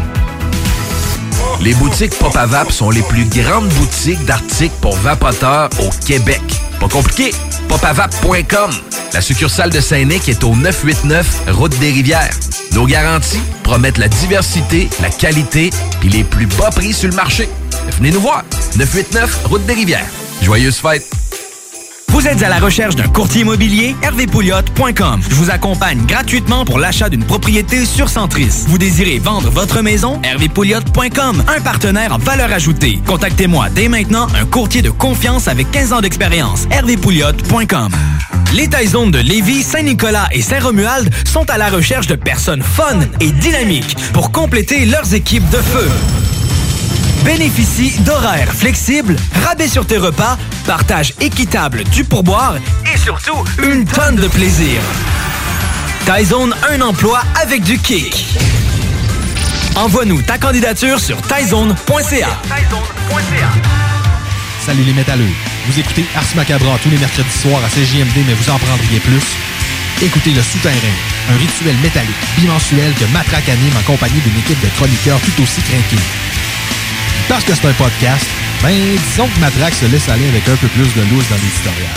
Les boutiques Pop à sont les plus grandes boutiques d'articles pour vapoteurs au Québec. Pas compliqué, popavap.com. La succursale de Saint-Nic est au 989 Route des Rivières. Nos garanties promettent la diversité, la qualité et les plus bas prix sur le marché. Venez nous voir. 989 Route des Rivières. Joyeuses fêtes. Vous êtes à la recherche d'un courtier immobilier? hervépouliot.com. Je vous accompagne gratuitement pour l'achat d'une propriété sur Centris. Vous désirez vendre votre maison? hervépouliot.com. Un partenaire en valeur ajoutée. Contactez-moi dès maintenant un courtier de confiance avec 15 ans d'expérience. hervépouliot.com. Les Taizones de Lévis, Saint-Nicolas et Saint-Romuald sont à la recherche de personnes fun et dynamiques pour compléter leurs équipes de feu. Bénéficie d'horaires flexibles, rabais sur tes repas, partage équitable du pourboire et surtout une tonne de plaisir. Taizone, un emploi avec du kick. Envoie-nous ta candidature sur taizone.ca. Salut les métalleux. Vous écoutez Ars Macabra tous les mercredis soirs à CJMD, mais vous en prendriez plus. Écoutez Le Souterrain, un rituel métallique bimensuel que Matraque anime en compagnie d'une équipe de chroniqueurs tout aussi craqués. Parce que c'est un podcast, ben disons que Matraque se laisse aller avec un peu plus de loose dans l'éditorial.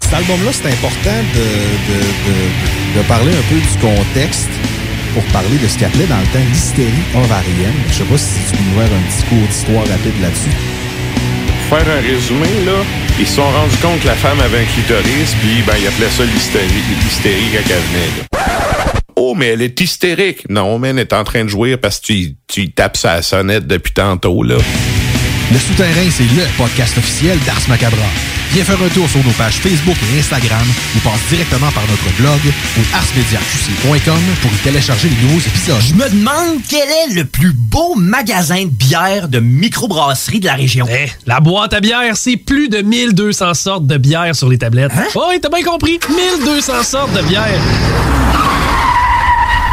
Cet album-là, c'est important de, de, de- de parler un peu du contexte pour parler de ce qu'il appelait dans le temps l'hystérie ovarienne. Je sais pas si tu peux nous faire un petit cours d'histoire rapide là-dessus. Pour faire un résumé, là, ils se sont rendus compte que la femme avait un clitoris, puis ben, ils appelaient ça l'hystérie, l'hystérie quand elle venait. là. Oh, mais elle est hystérique. Non, mais elle est en train de jouer parce que tu, tu tapes sa sonnette depuis tantôt, là. Le Souterrain, c'est le podcast officiel d'Ars Macabra. Viens faire un tour sur nos pages Facebook et Instagram ou passe directement par notre blog ou arsmediaqc.com pour y télécharger les nouveaux épisodes. Je me demande quel est le plus beau magasin de bière de microbrasserie de la région. Eh, la boîte à bière, c'est plus de 1200 sortes de bière sur les tablettes. Hein? Oh, oui, t'as bien compris. 1200 sortes de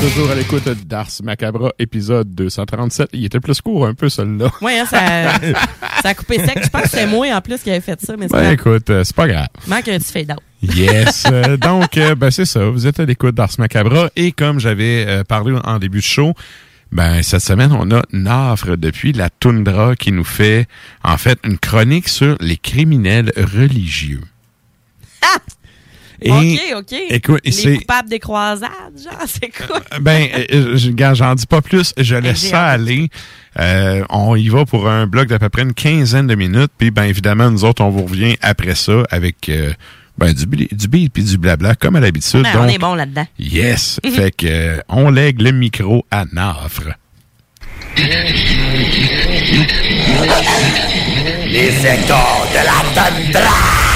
Toujours à l'écoute d'Ars Macabra, épisode 237. Il était plus court un peu, celui-là. Oui, hein, ça, [laughs] ça a coupé sec. Je pense que c'est moi en plus qui avait fait ça, mais c'est Ben pas- écoute, euh, c'est pas grave. manque un petit fade. Yes. Euh, donc, euh, ben c'est ça. Vous êtes à l'écoute d'Ars Macabra. Et comme j'avais euh, parlé en début de show, ben cette semaine, on a Nafre depuis la Toundra qui nous fait, en fait, une chronique sur les criminels religieux. Et, OK, OK. Écoute, Les c'est... coupables des croisades, genre, [laughs] c'est quoi? Ben, euh, je- gars, j'en dis pas plus. Je laisse ça aller. Euh, on y va pour un bloc d'à peu près une quinzaine de minutes. Puis, ben, évidemment, nous autres, on vous revient après ça avec euh, ben, du, du beat puis du blabla, comme à l'habitude. Ben, on est bon là-dedans. Yes. [laughs] fait que, euh, on lègue le micro à Nafre. Les secteurs de la tundra.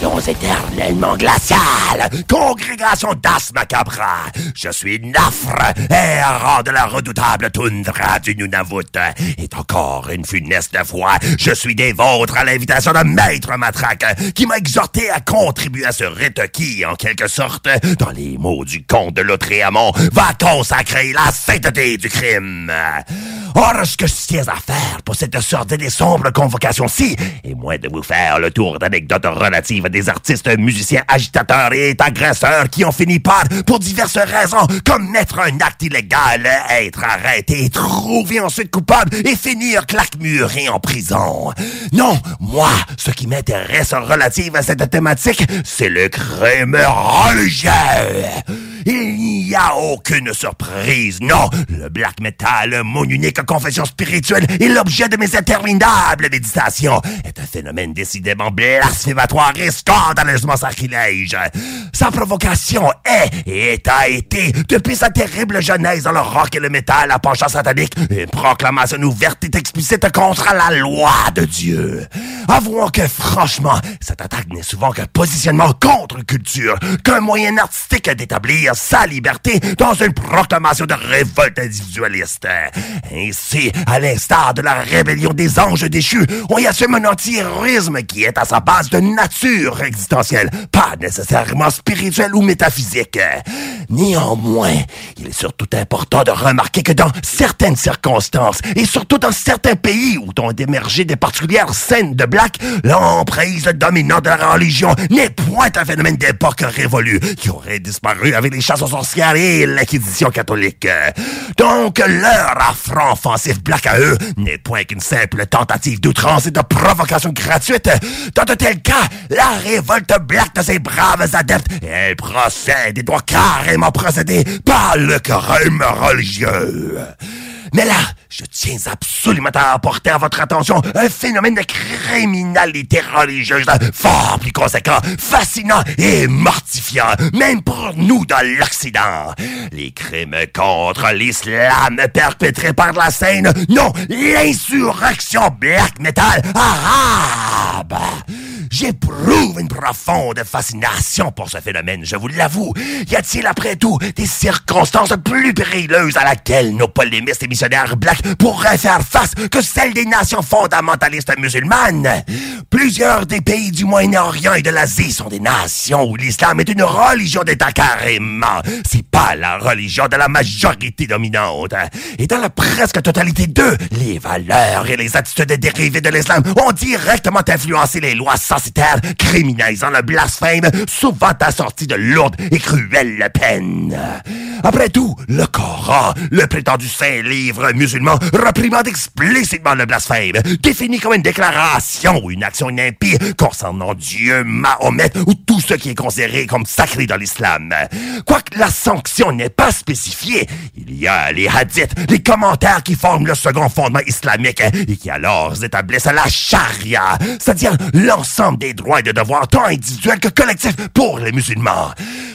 Éternellement glaciales, congrégation d'As je suis Nafre, errant de la redoutable toundra du Nunavut. Et encore une funeste fois, je suis des vôtres à l'invitation de Maître Matraque, qui m'a exhorté à contribuer à ce rite qui, en quelque sorte, dans les mots du comte de Lautréamont, va consacrer la sainteté du crime. Or, ce que je tiens à faire pour cette sorte et sombre convocation-ci, est moins de vous faire le tour d'anecdotes relatives des artistes, musiciens, agitateurs et agresseurs qui ont fini par, pour diverses raisons, commettre un acte illégal, être arrêtés, trouver ensuite coupable et finir claque-muré en prison. Non, moi, ce qui m'intéresse relative à cette thématique, c'est le crime religieux. Il n'y a aucune surprise, non. Le black metal, mon unique confession spirituelle et l'objet de mes interminables méditations, est un phénomène décidément blasphématoire et scandaleusement sacrilège. Sa provocation est et a été, depuis sa terrible genèse dans le rock et le métal à penchant satanique, une proclamation ouverte et explicite contre la loi de Dieu. Avouons que, franchement, cette attaque n'est souvent qu'un positionnement contre culture, qu'un moyen artistique d'établir sa liberté dans une proclamation de révolte individualiste. Ainsi, à l'instar de la rébellion des anges déchus, on y assume un anti-héroïsme qui est à sa base de nature existentielle, pas nécessairement spirituelle ou métaphysique. Néanmoins, il est surtout important de remarquer que dans certaines circonstances, et surtout dans certains pays où ont émergé des particulières scènes de black, l'emprise dominante de la religion n'est point un phénomène d'époque révolue qui aurait disparu avec les chasses aux sorcières et l'Inquisition catholique. Donc, leur affront offensif black à eux n'est point qu'une simple tentative d'outrance et de provocation gratuite. Dans de tels cas, la révolte black de ces braves adeptes, elle procède et doit carrément procéder par le crime religieux. Mais là, je tiens absolument à apporter à votre attention un phénomène de criminalité religieuse fort plus conséquent, fascinant et mortifiant, même pour nous dans l'Occident. Les crimes contre l'islam perpétrés par la scène, non, l'insurrection black metal arabe. J'éprouve une profonde fascination pour ce phénomène, je vous l'avoue. Y a-t-il après tout des circonstances plus périlleuses à laquelle nos polémistes et missionnaires blacks pourraient faire face que celles des nations fondamentalistes musulmanes? Plusieurs des pays du Moyen-Orient et de l'Asie sont des nations où l'islam est une religion d'État carrément. C'est pas la religion de la majorité dominante. Et dans la presque totalité d'eux, les valeurs et les attitudes dérivées de l'islam ont directement influencé les lois censitaires criminalisant le blasphème, souvent assorties de lourdes et cruelles peines. Après tout, le Coran, le prétendu saint livre musulman, réprimande explicitement le blasphème, défini comme une déclaration ou une action impie concernant Dieu, Mahomet ou tout ce qui est considéré comme sacré dans l'islam. Quoique la sanction n'est pas spécifiée, il y a les hadiths, les commentaires qui forment le second fondement islamique et qui alors établissent la charia, c'est-à-dire l'ensemble des droits et des devoirs tant individuels que collectifs pour les musulmans.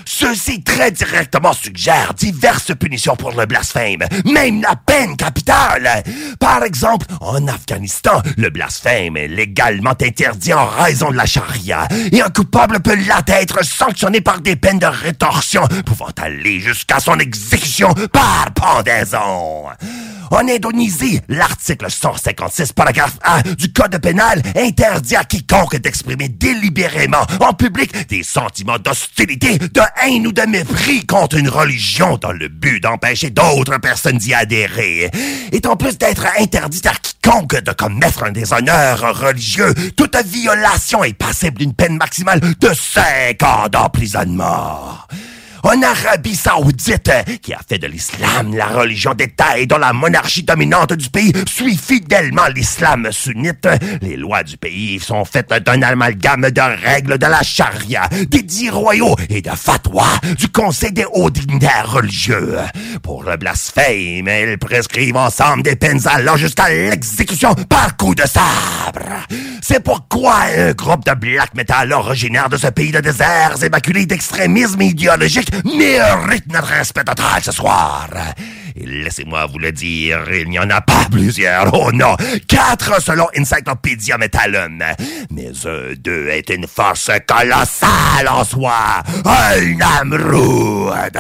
Ceci très directement suggère diverses punitions pour le blasphème, même la peine capitale. Par exemple, en Afghanistan, le blasphème est légalement interdit en raison de la charia, et un coupable peut là être sanctionné par des peines de rétorsion pouvant aller jusqu'à son exécution par pendaison. En Indonésie, l'article 156, paragraphe A du Code pénal interdit à quiconque d'exprimer délibérément en public des sentiments d'hostilité, de haine ou de mépris contre une religion dans le but d'empêcher d'autres personnes d'y adhérer. Et en plus d'être interdit à quiconque de commettre un déshonneur religieux, toute violation est passible d'une peine maximale de 5 ans d'emprisonnement en Arabie Saoudite, qui a fait de l'islam la religion d'État et dont la monarchie dominante du pays suit fidèlement l'islam sunnite, les lois du pays sont faites d'un amalgame de règles de la charia, des dits royaux et de fatwas du conseil des hauts dignitaires religieux. Pour le blasphème, ils prescrivent ensemble des peines allant jusqu'à l'exécution par coup de sabre. C'est pourquoi un groupe de black metal originaire de ce pays de déserts émaculés d'extrémisme idéologique mérite notre respect total ce soir. Et laissez-moi vous le dire, il n'y en a pas plusieurs. Oh non, quatre selon Encyclopedia Metallum. Mais d'eux est une force colossale en soi. Un Namrud.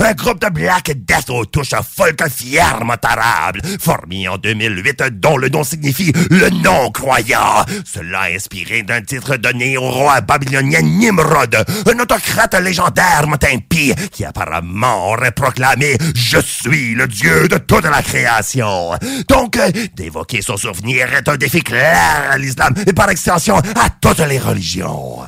Un groupe de Black Death aux touches folk fièrement arables, formé en 2008, dont le nom signifie le non-croyant. Cela inspiré d'un titre donné au roi babylonien Nimrod, un autocrate légendaire Motempi, qui apparemment aurait proclamé « Je suis le dieu de toute la création ». Donc, euh, d'évoquer son souvenir est un défi clair à l'islam et par extension à toutes les religions.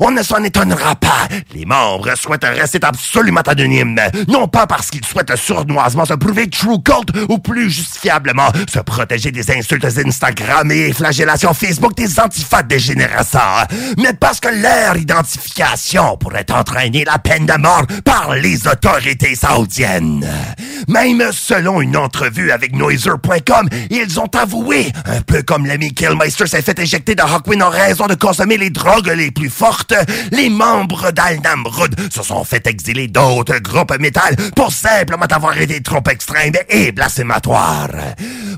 On ne s'en étonnera pas. Les membres souhaitent rester absolument anonymes. Non pas parce qu'ils souhaitent sournoisement se prouver true cult ou plus justifiablement se protéger des insultes Instagram et flagellations Facebook des antifades dégénérescents, mais parce que leur identification pourrait entraîner la peine de mort par les autorités saoudiennes. Même selon une entrevue avec Noiser.com, ils ont avoué, un peu comme l'ami Killmeister s'est fait éjecter de Hawkwind en raison de consommer les drogues les plus fortes, les membres d'Al-Namrud se sont fait exiler d'autres groupes métal pour simplement avoir été trop extrêmes et blasphématoires.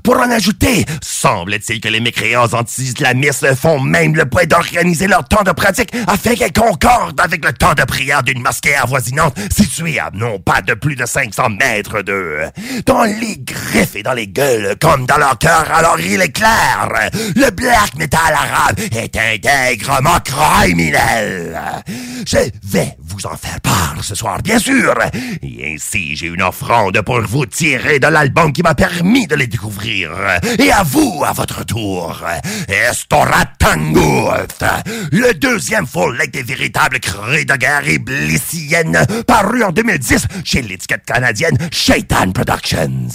Pour en ajouter, semble-t-il que les mécréants anti-islamistes font même le point d'organiser leur temps de pratique afin qu'elle concorde avec le temps de prière d'une mosquée avoisinante située à non pas de plus de 500 mètres d'eux. Dans les griffes et dans les gueules, comme dans leur cœur, alors il est clair, le black metal arabe est intégrement criminel. Je vais vous en faire part ce soir, bien sûr. Et ainsi, j'ai une offrande pour vous tirer de l'album qui m'a permis de les découvrir. Et à vous, à votre tour, Estoratanguth, le deuxième full-length des véritables cris de guerre iblicienne, paru en 2010 chez l'étiquette canadienne Shaitan Productions.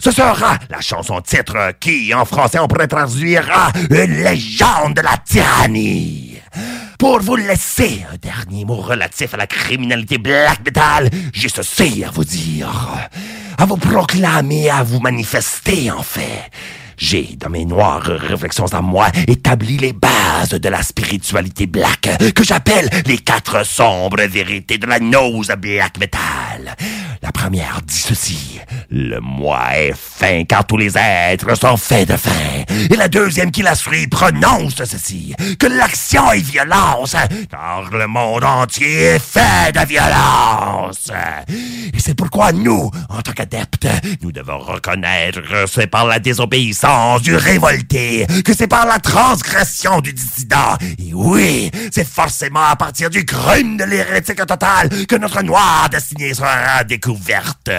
Ce sera la chanson titre qui, en français, on pourrait traduire à une légende de la tyrannie. Pour vous laisser un dernier mot relatif à la criminalité black metal, j'ai ceci à vous dire. À vous proclamer, à vous manifester, en fait. J'ai, dans mes noires réflexions à moi, établi les bases de la spiritualité black, que j'appelle les quatre sombres vérités de la nose black metal. La première dit ceci. Le moi est fin car tous les êtres sont faits de fin. Et la deuxième qui la suit prononce ceci. Que l'action est violence car le monde entier est fait de violence. Et c'est pourquoi nous, en tant qu'adeptes, nous devons reconnaître que c'est par la désobéissance du révolté, que c'est par la transgression du dissident. Et oui, c'est forcément à partir du crime de l'hérétique total que notre noire destinée sera découverte.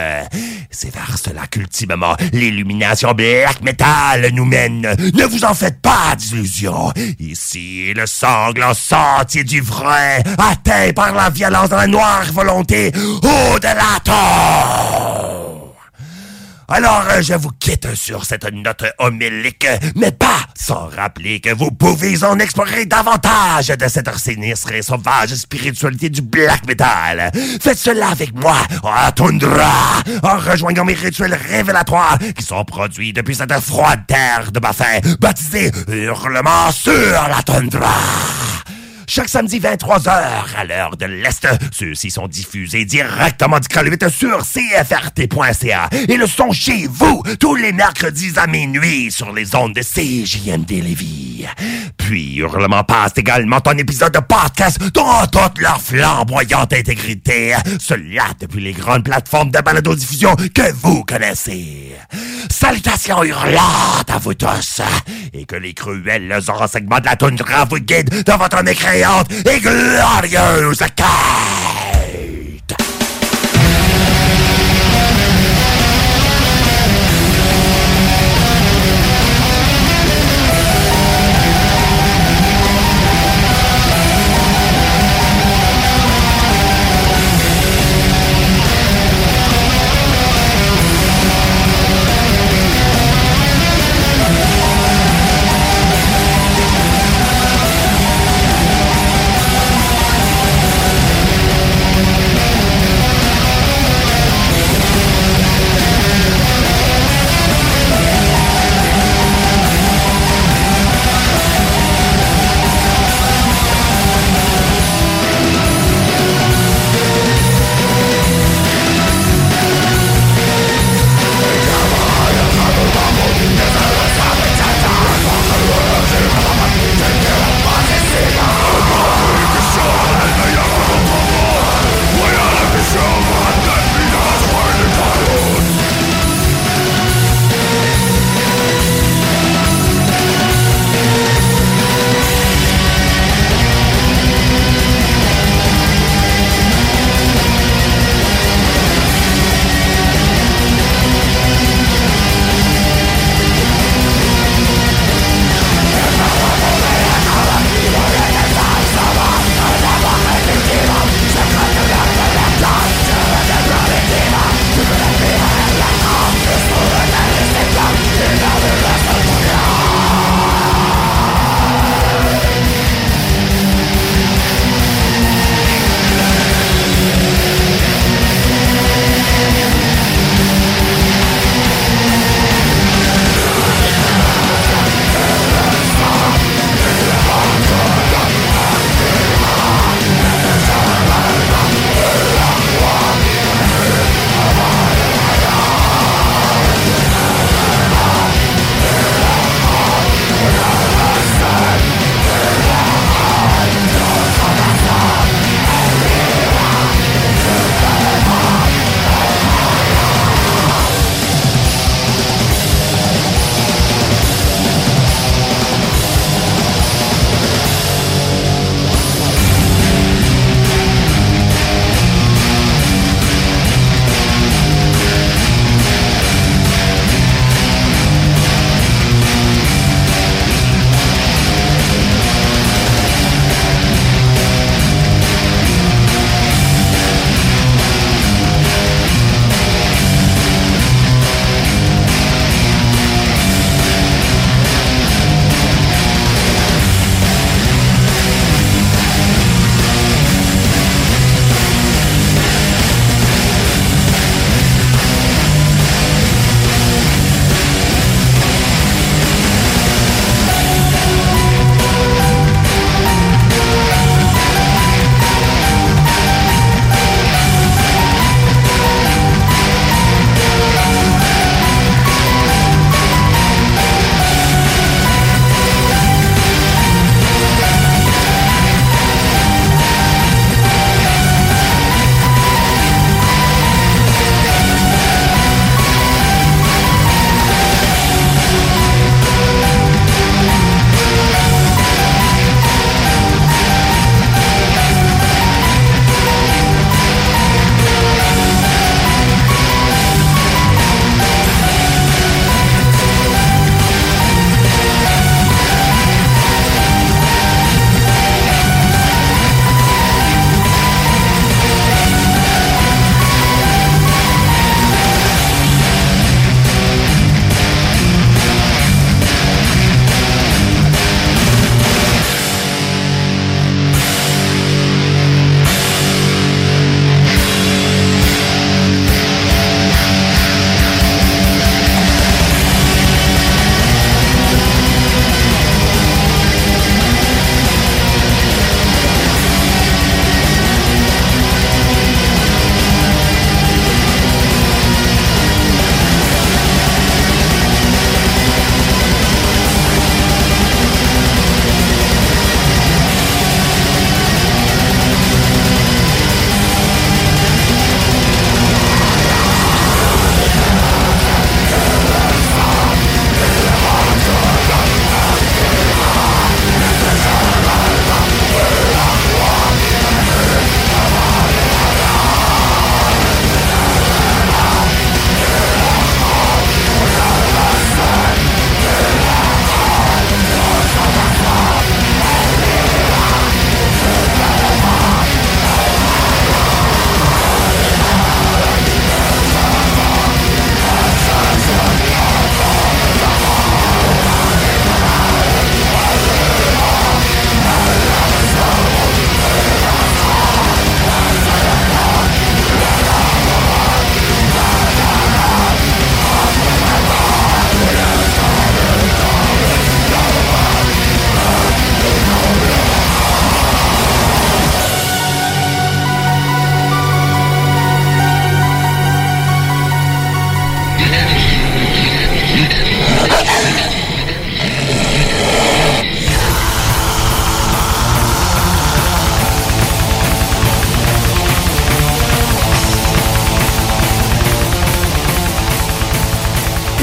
C'est vers cela qu'ultimement l'illumination black metal nous mène. Ne vous en faites pas d'illusions. Ici, le sanglant sentier du vrai, atteint par la violence de la noire volonté, au-delà. Alors, euh, je vous quitte sur cette note homélique, mais pas sans rappeler que vous pouvez en explorer davantage de cette sinistre et sauvage spiritualité du black metal. Faites cela avec moi, à Tundra, en rejoignant mes rituels révélatoires qui sont produits depuis cette froide terre de ma fin, baptisée Hurlement sur la Tundra. Chaque samedi 23h à l'heure de l'Est, ceux-ci sont diffusés directement du Caluette sur CFRT.ca et le sont chez vous tous les mercredis à minuit sur les ondes de CJMD Lévis. Puis Hurlement passe également un épisode de podcast dans toute leur flamboyante intégrité. Cela depuis les grandes plateformes de balado-diffusion que vous connaissez. Salutations hurlantes à vous tous et que les cruels enseignements de la toundra vous guident dans votre mécréante et glorieuse quête.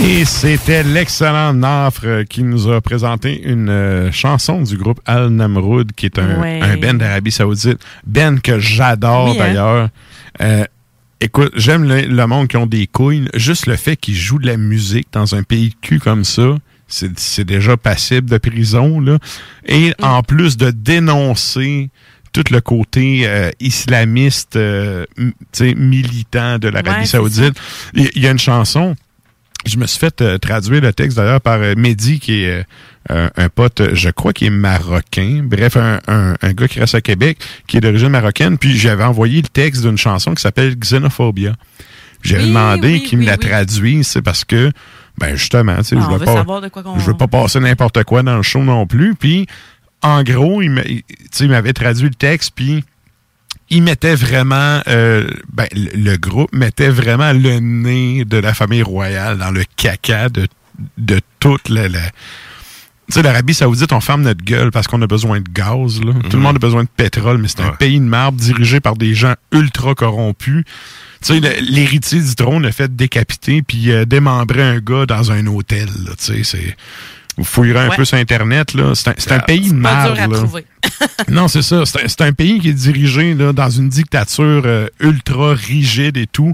Et c'était l'excellent Nafre qui nous a présenté une euh, chanson du groupe Al Namroud, qui est un, Ouais. un band d'Arabie Saoudite. Band que j'adore Oui, hein? d'ailleurs. Euh, écoute, j'aime le, le monde qui ont des couilles. Juste le fait qu'ils jouent de la musique dans un pays de cul comme ça, c'est déjà passible de prison. Là. Et en plus de dénoncer tout le côté euh, islamiste, euh, m- tu sais, militant de l'Arabie Ouais, Saoudite, il il y, a une chanson. Je me suis fait euh, traduire le texte d'ailleurs par euh, Mehdi, qui est euh, un, pote, je crois qu'il est marocain. Bref, un, un, un gars qui reste à Québec, qui est d'origine marocaine. Puis j'avais envoyé le texte d'une chanson qui s'appelle Xenophobia. J'avais Oui, demandé oui, qu'il me la traduise, c'est parce que, ben justement, tu sais, Ah, je veux pas, je veux pas passer n'importe quoi dans le show non plus. Puis, en gros, il m'avait traduit le texte, puis il mettait vraiment, euh, ben, le, groupe mettait vraiment le nez de la famille royale dans le caca de, de toute la... la- tu sais, l'Arabie Saoudite, on ferme notre gueule parce qu'on a besoin de gaz. Là. Tout le monde a besoin de pétrole, mais c'est un pays de marbre dirigé par des gens ultra corrompus. Tu sais, l'héritier du trône a fait décapiter puis euh, démembrer un gars dans un hôtel. Là, tu sais, c'est... Vous fouillerez un Ouais. peu sur Internet, là. C'est un, c'est un pays de trouver. [laughs] Non, c'est ça. C'est un, c'est un pays qui est dirigé là, dans une dictature euh, ultra rigide et tout.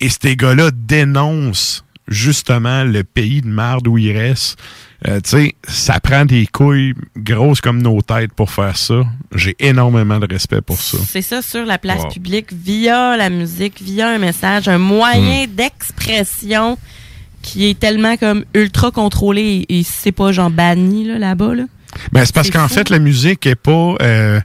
Et ces gars-là dénoncent justement le pays de marde où ils restent. Euh, tu sais, ça prend des couilles grosses comme nos têtes pour faire ça. J'ai énormément de respect pour ça. C'est ça sur la place Wow. publique via la musique, via un message, un moyen d'expression qui est tellement comme ultra contrôlé et, et c'est pas genre banni là, là-bas. Là. Ben, c'est parce qu'en fait, la musique est pas... euh,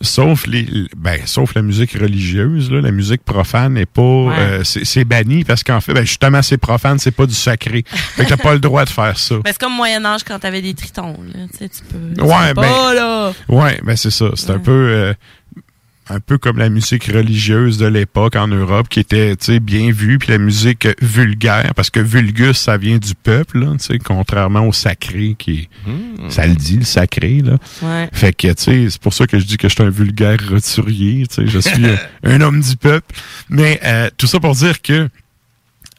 sauf les ben sauf la musique religieuse là, la musique profane est pas euh, c'est c'est banni parce qu'en fait ben justement c'est profane c'est pas du sacré fait que t'as pas le droit de faire ça [laughs] Ben, c'est comme Moyen-Âge quand t'avais des tritons. Là. Tu sais, tu peux. Ouais, ben, pas, là. ouais, ben c'est ça. C'est un peu euh, un peu comme la musique religieuse de l'époque en Europe qui était tu sais bien vue puis la musique vulgaire parce que vulgus ça vient du peuple là, tu sais contrairement au sacré qui est ça le dit le sacré là. Ouais. Fait que tu sais c'est pour ça que je dis que je suis un vulgaire roturier, tu sais je suis euh, [laughs] un homme du peuple. Mais euh, tout ça pour dire que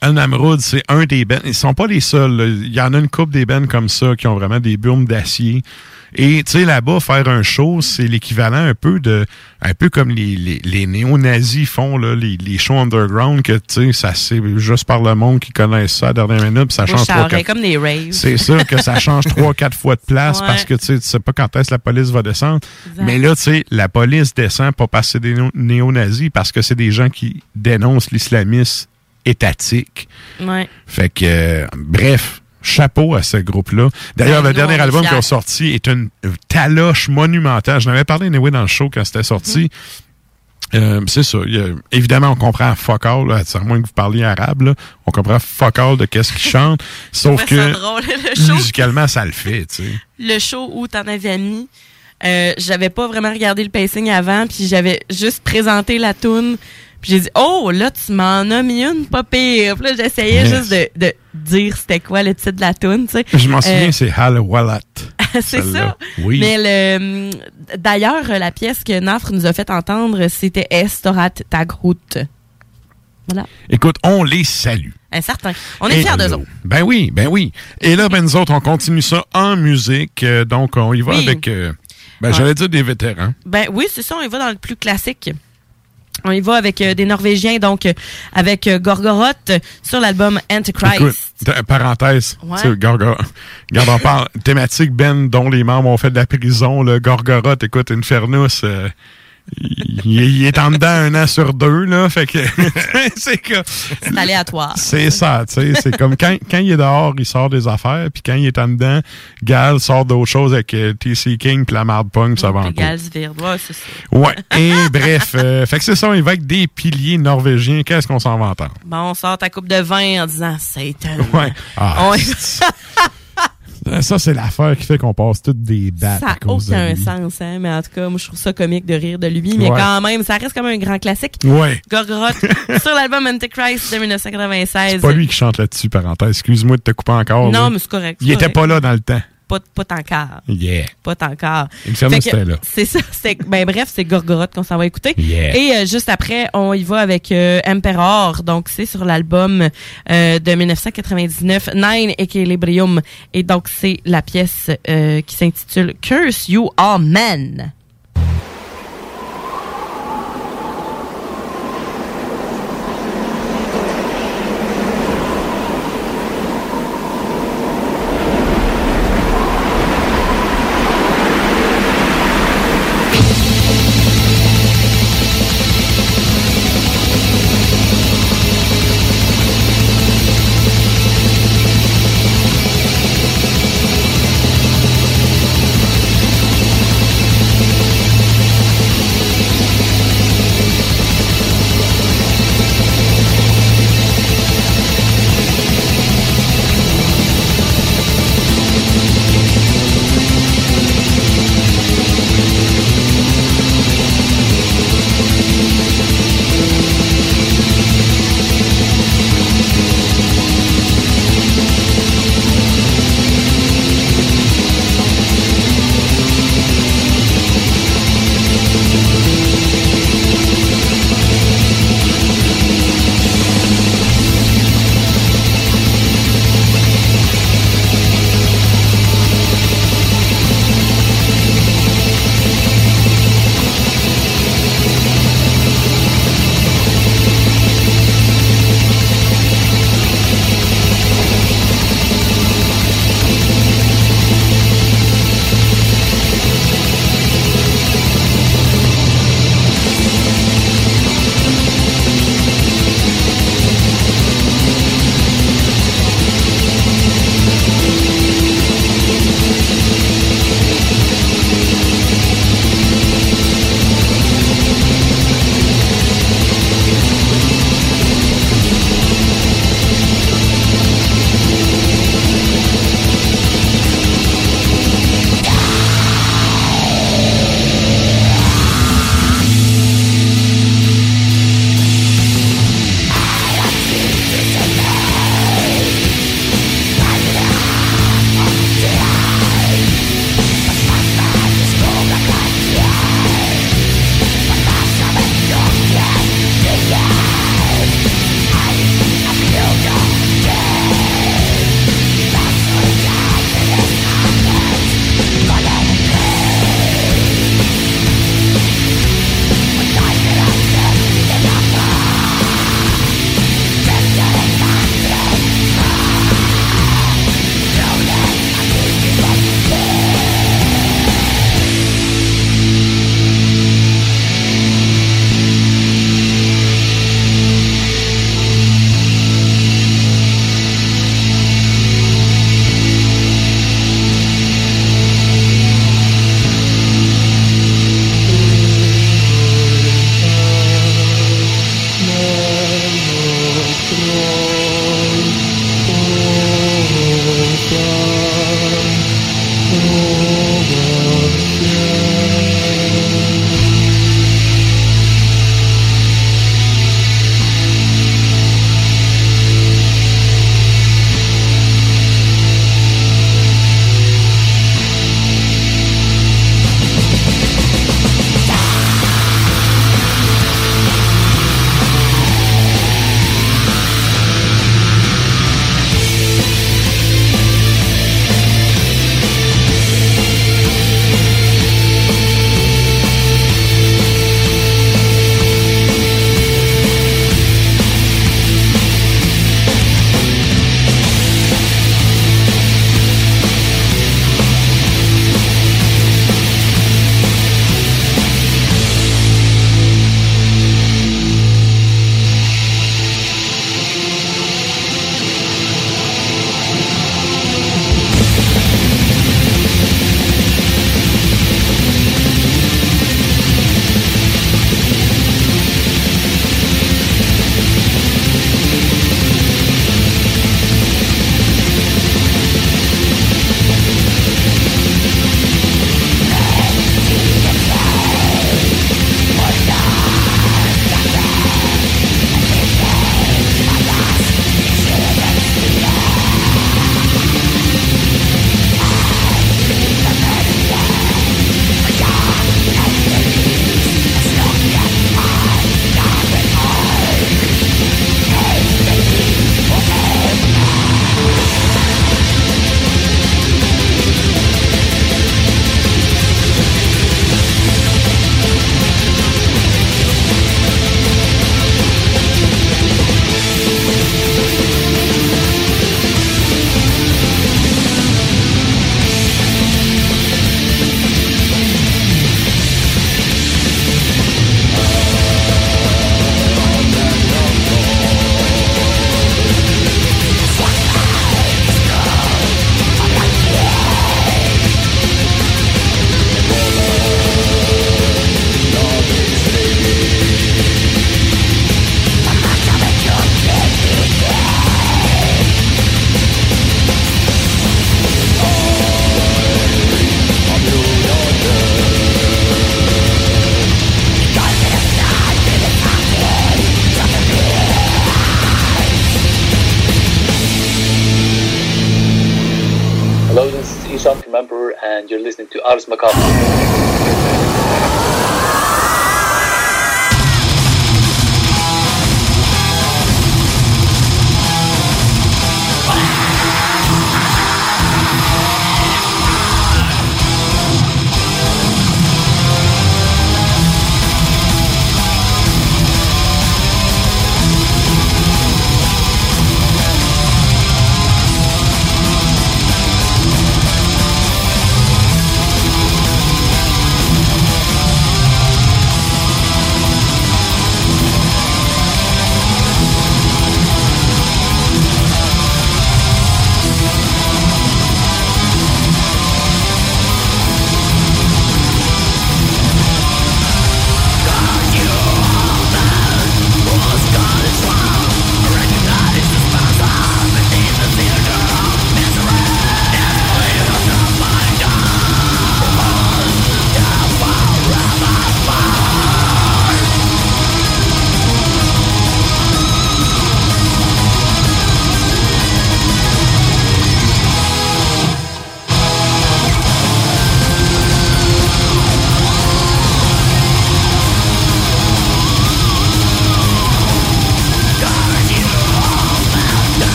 Al Namroud, c'est un des bands. Ils sont pas les seuls. là. Il y en a une couple des bands comme ça qui ont vraiment des burmes d'acier. Et tu sais, là-bas, faire un show, c'est l'équivalent un peu de. Un peu comme les, les, les néo-nazis font, là, les, les shows underground, que tu sais, ça c'est juste par le monde qui connaissent ça à la dernière minute, puis ça change trois, quatre- comme des raves. c'est ça, que ça change trois, [laughs] quatre fois de place Ouais. parce que tu sais, tu sais pas quand est-ce que la police va descendre. Exact. Mais là, tu sais, la police descend pas parce que c'est des néo- néo-nazis, parce que c'est des gens qui dénoncent l'islamisme étatique. Ouais. Fait que, euh, bref, chapeau à ce groupe-là. D'ailleurs, Ben, le dernier album qu'ils ont sorti est une taloche monumentale. Je n'avais parlé anyway dans le show quand c'était sorti. Mm-hmm. Euh, c'est ça. Évidemment, on comprend fuck all, là, à moins que vous parliez arabe, là. on comprend fuck all de qu'est-ce qu'ils chantent. [laughs] Sauf que drôle, le show. musicalement, ça le fait, tu sais. le show où t'en avais mis, euh, j'avais pas vraiment regardé le pacing avant, puis j'avais juste présenté la tune. Puis j'ai dit, oh, là, tu m'en as mis une, pas pire. Puis là, j'essayais Yes. juste de, de dire c'était quoi le titre de la tune, tu sais. Je m'en souviens, Euh, c'est Hal Wallat. [laughs] c'est ça. Oui. Mais le, d'ailleurs, la pièce que Nafre nous a fait entendre, c'était Estorat Tagrout. Voilà. Écoute, on les salue. Un certain. On est Et- fiers d'eux autres. Ben oui, ben oui. Et là, ben nous autres, on continue ça en musique. euh, donc, on y va Oui. avec, euh, ben Ouais. j'allais dire des vétérans. Ben oui, c'est ça, on y va dans le plus classique. On y va avec euh, des Norvégiens, donc euh, avec euh, Gorgoroth euh, sur l'album Antichrist. Écoute, parenthèse, Ouais. tu sais, Gorgor- regarde, on parle thématique Ben dont les membres ont fait de la prison, le Gorgoroth, écoute, Infernus, euh, il, il est en dedans un an sur deux, là, fait que [laughs] c'est que C'est aléatoire. c'est ça, tu sais, c'est comme quand, quand il est dehors, il sort des affaires, puis quand il est en dedans, Gal sort d'autres choses avec euh, TC King puis la marde punk, ça va en Puis couille. Galsvird, ouais, c'est ça. Ouais, et bref, euh, fait que c'est ça, on va avec des piliers norvégiens, qu'est-ce qu'on s'en va entendre? Bon, on sort ta coupe de vin en disant c'est tellement. Ouais. Ah, On- [laughs] [laughs] Ça, c'est l'affaire qui fait qu'on passe toutes des dates. Ça n'a aucun sens, hein? Mais en tout cas, moi, je trouve ça comique de rire de lui. Mais Ouais. quand même, ça reste comme un grand classique. Ouais. Gorgoroth [laughs] sur l'album Antichrist de 1996. C'est pas lui qui chante là-dessus, parenthèse. Excuse-moi de te couper encore. Non, là. mais c'est correct, Il était correct. pas là dans le temps. Pas, quart. Yeah. Pas là. C'est ça. c'est- Ben, bref, c'est Gorgoroth qu'on s'en va écouter. Yeah. Et euh, juste après, on y va avec euh, Emperor. Donc, c'est sur l'album euh, de 1999, Nine Equilibrium. Et donc, c'est la pièce qui s'intitule Curse You All Men.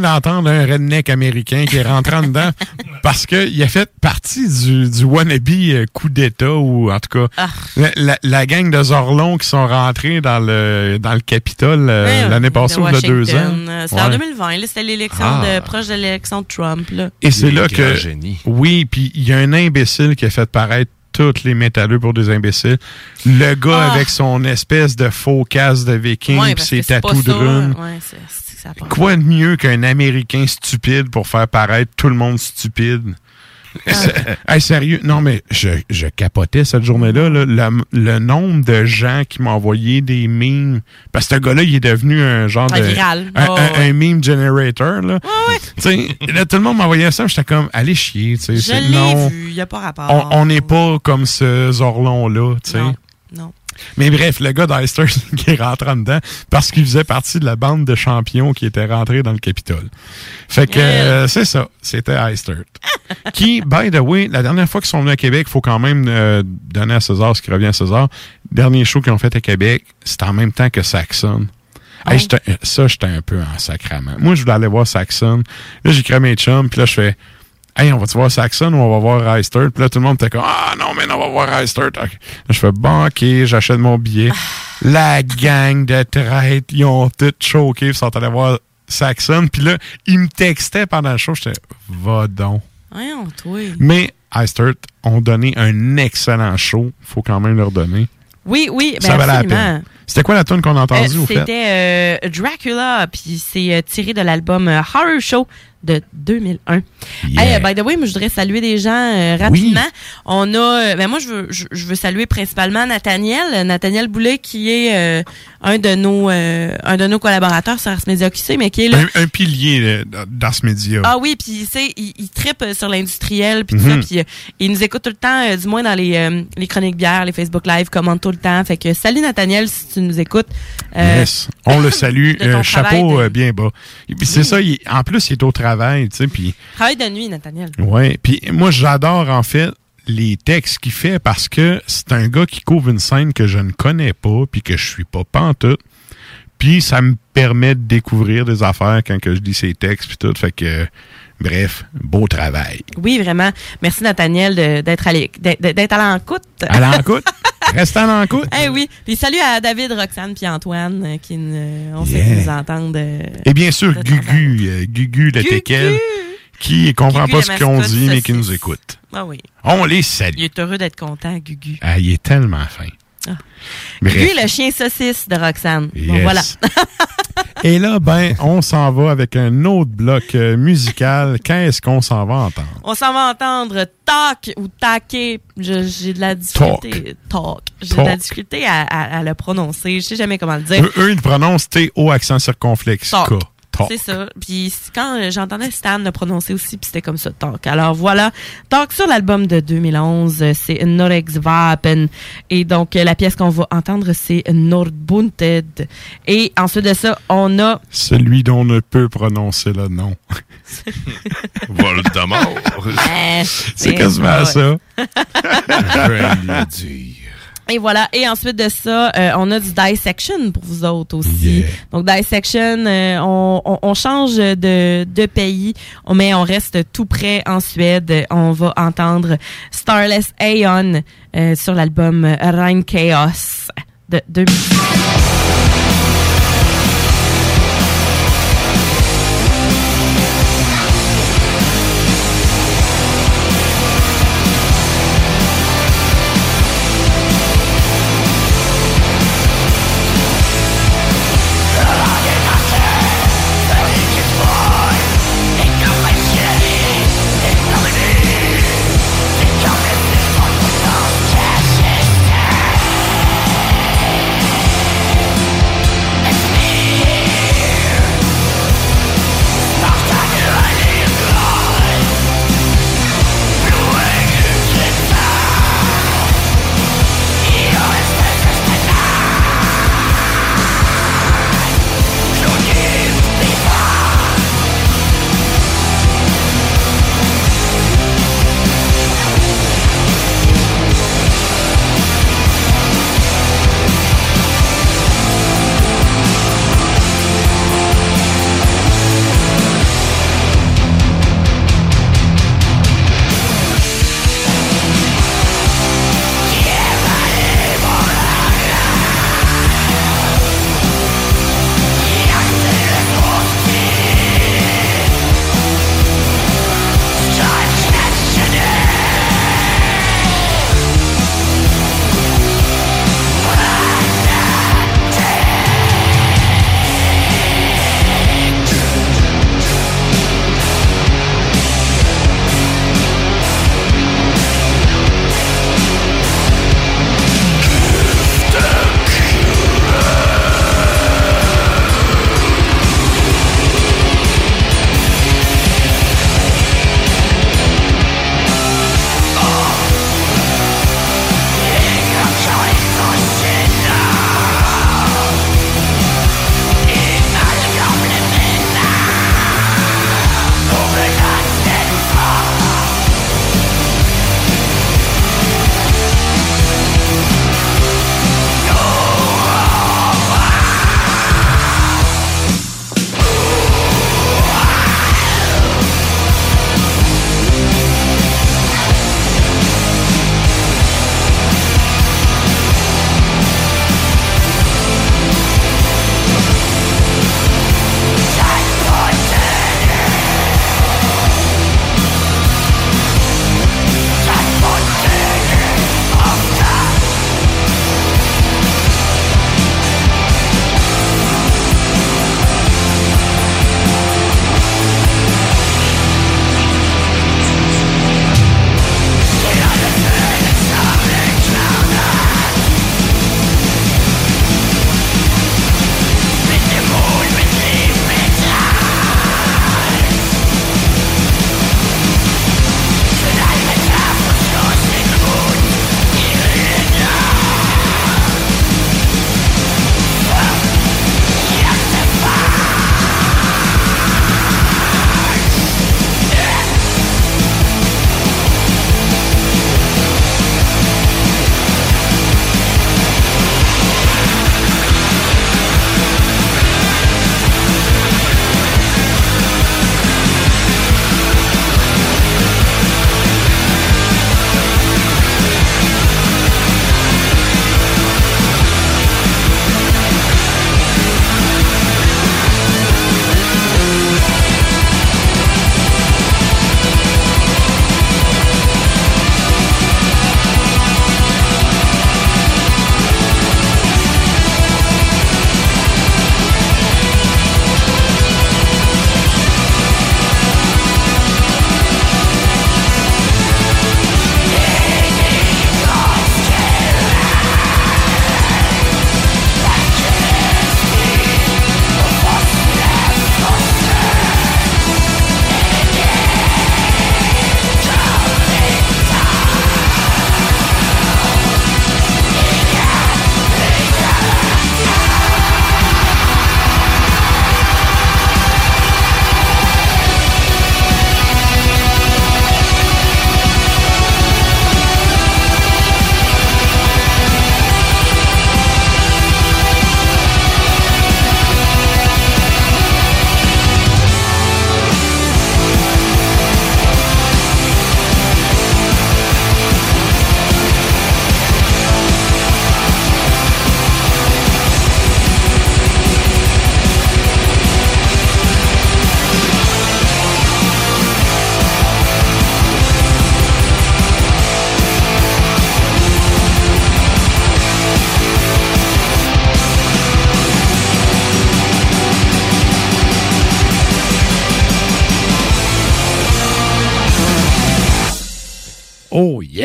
Vient d'entendre un redneck américain qui est rentré en dedans [laughs] parce qu'il a fait partie du, du wannabe euh, coup d'État ou en tout cas Ah. la, la- la gang de Zorlons qui sont rentrés dans le dans le Capitole euh, l'année passée ou il y a deux ans. Washington. Euh, C'était en Ouais. 2020. là, C'était l'élection Ah. de, proche de l'élection de Trump. Là. Et c'est là que. génie. Oui, puis il y a un imbécile qui a fait paraître tous les métalleux pour des imbéciles. Le gars Ah. avec son espèce de faux casque de viking Ouais, parce ses tatous de runes. Ouais, ça a pas- Quoi de mieux qu'un Américain stupide pour faire paraître tout le monde stupide? Hey, sérieux, non, mais je, je capotais cette journée-là. là. Le, le nombre de gens qui m'ont envoyé des memes. Parce que ce gars-là, il est devenu un genre Un de. viral. Un, Oh, un- un meme generator. Là. Là, tout le monde m'envoyait ça. J'étais comme, allez chier. Je l'ai vu. Il n'y a pas rapport. on- n'est pas comme ce Zorlon-là. Non, non. Mais bref, le gars d'Eister [laughs] qui est rentré en dedans parce qu'il faisait partie de la bande de champions qui était rentré dans le Capitole. Fait que euh, c'est ça, c'était Eister. [laughs] qui, by the way, la dernière fois qu'ils sont venus à Québec, il faut quand même euh, donner à César ce qui revient à César. Dernier show qu'ils ont fait à Québec, c'était en même temps que Saxon. Hey, j'étais- ça, j'étais un peu en sacrament. Moi, je voulais aller voir Saxon. Là, j'ai créé mes chums, puis là, je fais Hey, on va-tu voir Saxon ou on va voir Eistert? Puis là, tout le monde était comme Ah non, mais non, on va voir. Là, je fais Bon, ok, j'achète mon billet. La gang de traîtres, ils ont tout choqué, ils sont allés voir Saxon. Puis là, ils me textaient pendant le show. J'étais Va donc. Voyons, toi. Mais ont donné un excellent show. Faut quand même leur donner. Oui, oui, ben ça valait la peine. C'était quoi la tune qu'on a entendue, Euh, au fait? C'était euh, Dracula, puis c'est euh, tiré de l'album euh, Horror Show de 2001. Yeah. Hey, by the way, moi, je voudrais saluer des gens euh, rapidement. On a, euh, ben moi, je veux, je, je veux saluer principalement Nathaniel, euh, Nathaniel Boulet, qui est euh, un de nos, euh, un de nos collaborateurs sur Ars Media QC, mais qui est là. Un, un pilier d'Ars Media. Ah oui, puis sais, il, il trippe euh, sur l'industriel puis tout Mhm. ça, puis euh, il nous écoute tout le temps, du moins dans les, les chroniques bières, les Facebook Live, commente tout le temps. Fait que salut Nathaniel si tu nous écoutes. Yes. On le salue. [laughs] chapeau de- bien bas. Puis c'est ça, il- en plus, il est au travail, tu sais, puis Travail de nuit, Nathaniel. ouais. Puis moi, j'adore en fait les textes qu'il fait parce que c'est un gars qui couvre une scène que je ne connais pas puis que je suis pas pantoute. Puis ça me permet de découvrir des affaires quand que je lis ses textes puis tout. Fait que bref, beau travail. Oui, vraiment. Merci Nathaniel d'être à l'encoute. À l'encoute. [laughs] Reste à l'encoute. Eh oui. Puis salut à David, Roxane puis Antoine euh, qui ne- on sait qu'ils nous entendent. euh, Et bien sûr, Gugu, euh, Gugu le. Teckel, qui comprend Gugu, pas ce qu'on dit, mais qui nous écoute. Ah oui. On les salue. Il est heureux d'être content, Gugu. Ah, il est tellement fin. Ah. Gugu, le chien saucisse de Roxane. Bon, Yes. voilà. [laughs] Et là, ben, on s'en va avec un autre bloc euh, musical. Qu'est-ce qu'on s'en va entendre? On s'en va entendre talk ou taquer. J'ai de la difficulté. Talk. J'ai de la difficulté à, à- à le prononcer. Je sais jamais comment le dire. Eux, eux, ils le prononcent T-O accent circonflexe. Talk. K. Talk. C'est ça. Puis quand euh, j'entendais Stan le prononcer aussi, puis c'était comme ça, Talk. Alors voilà, Talk sur l'album de 2011, euh, c'est Norex Vapen. Et donc, euh, la pièce qu'on va entendre, c'est Nordbunted. Et ensuite de ça, on a... Celui dont on ne peut prononcer le nom. [laughs] Voldemort. Euh, C'est quasiment ouais. ça. [laughs] Et voilà. Et ensuite de ça, euh, on a du dissection pour vous autres aussi. Donc dissection, euh, on, on, on change de, de pays, mais on reste tout près en Suède. On va entendre Starless Aeon euh, sur l'album Rhein Chaos de 2000.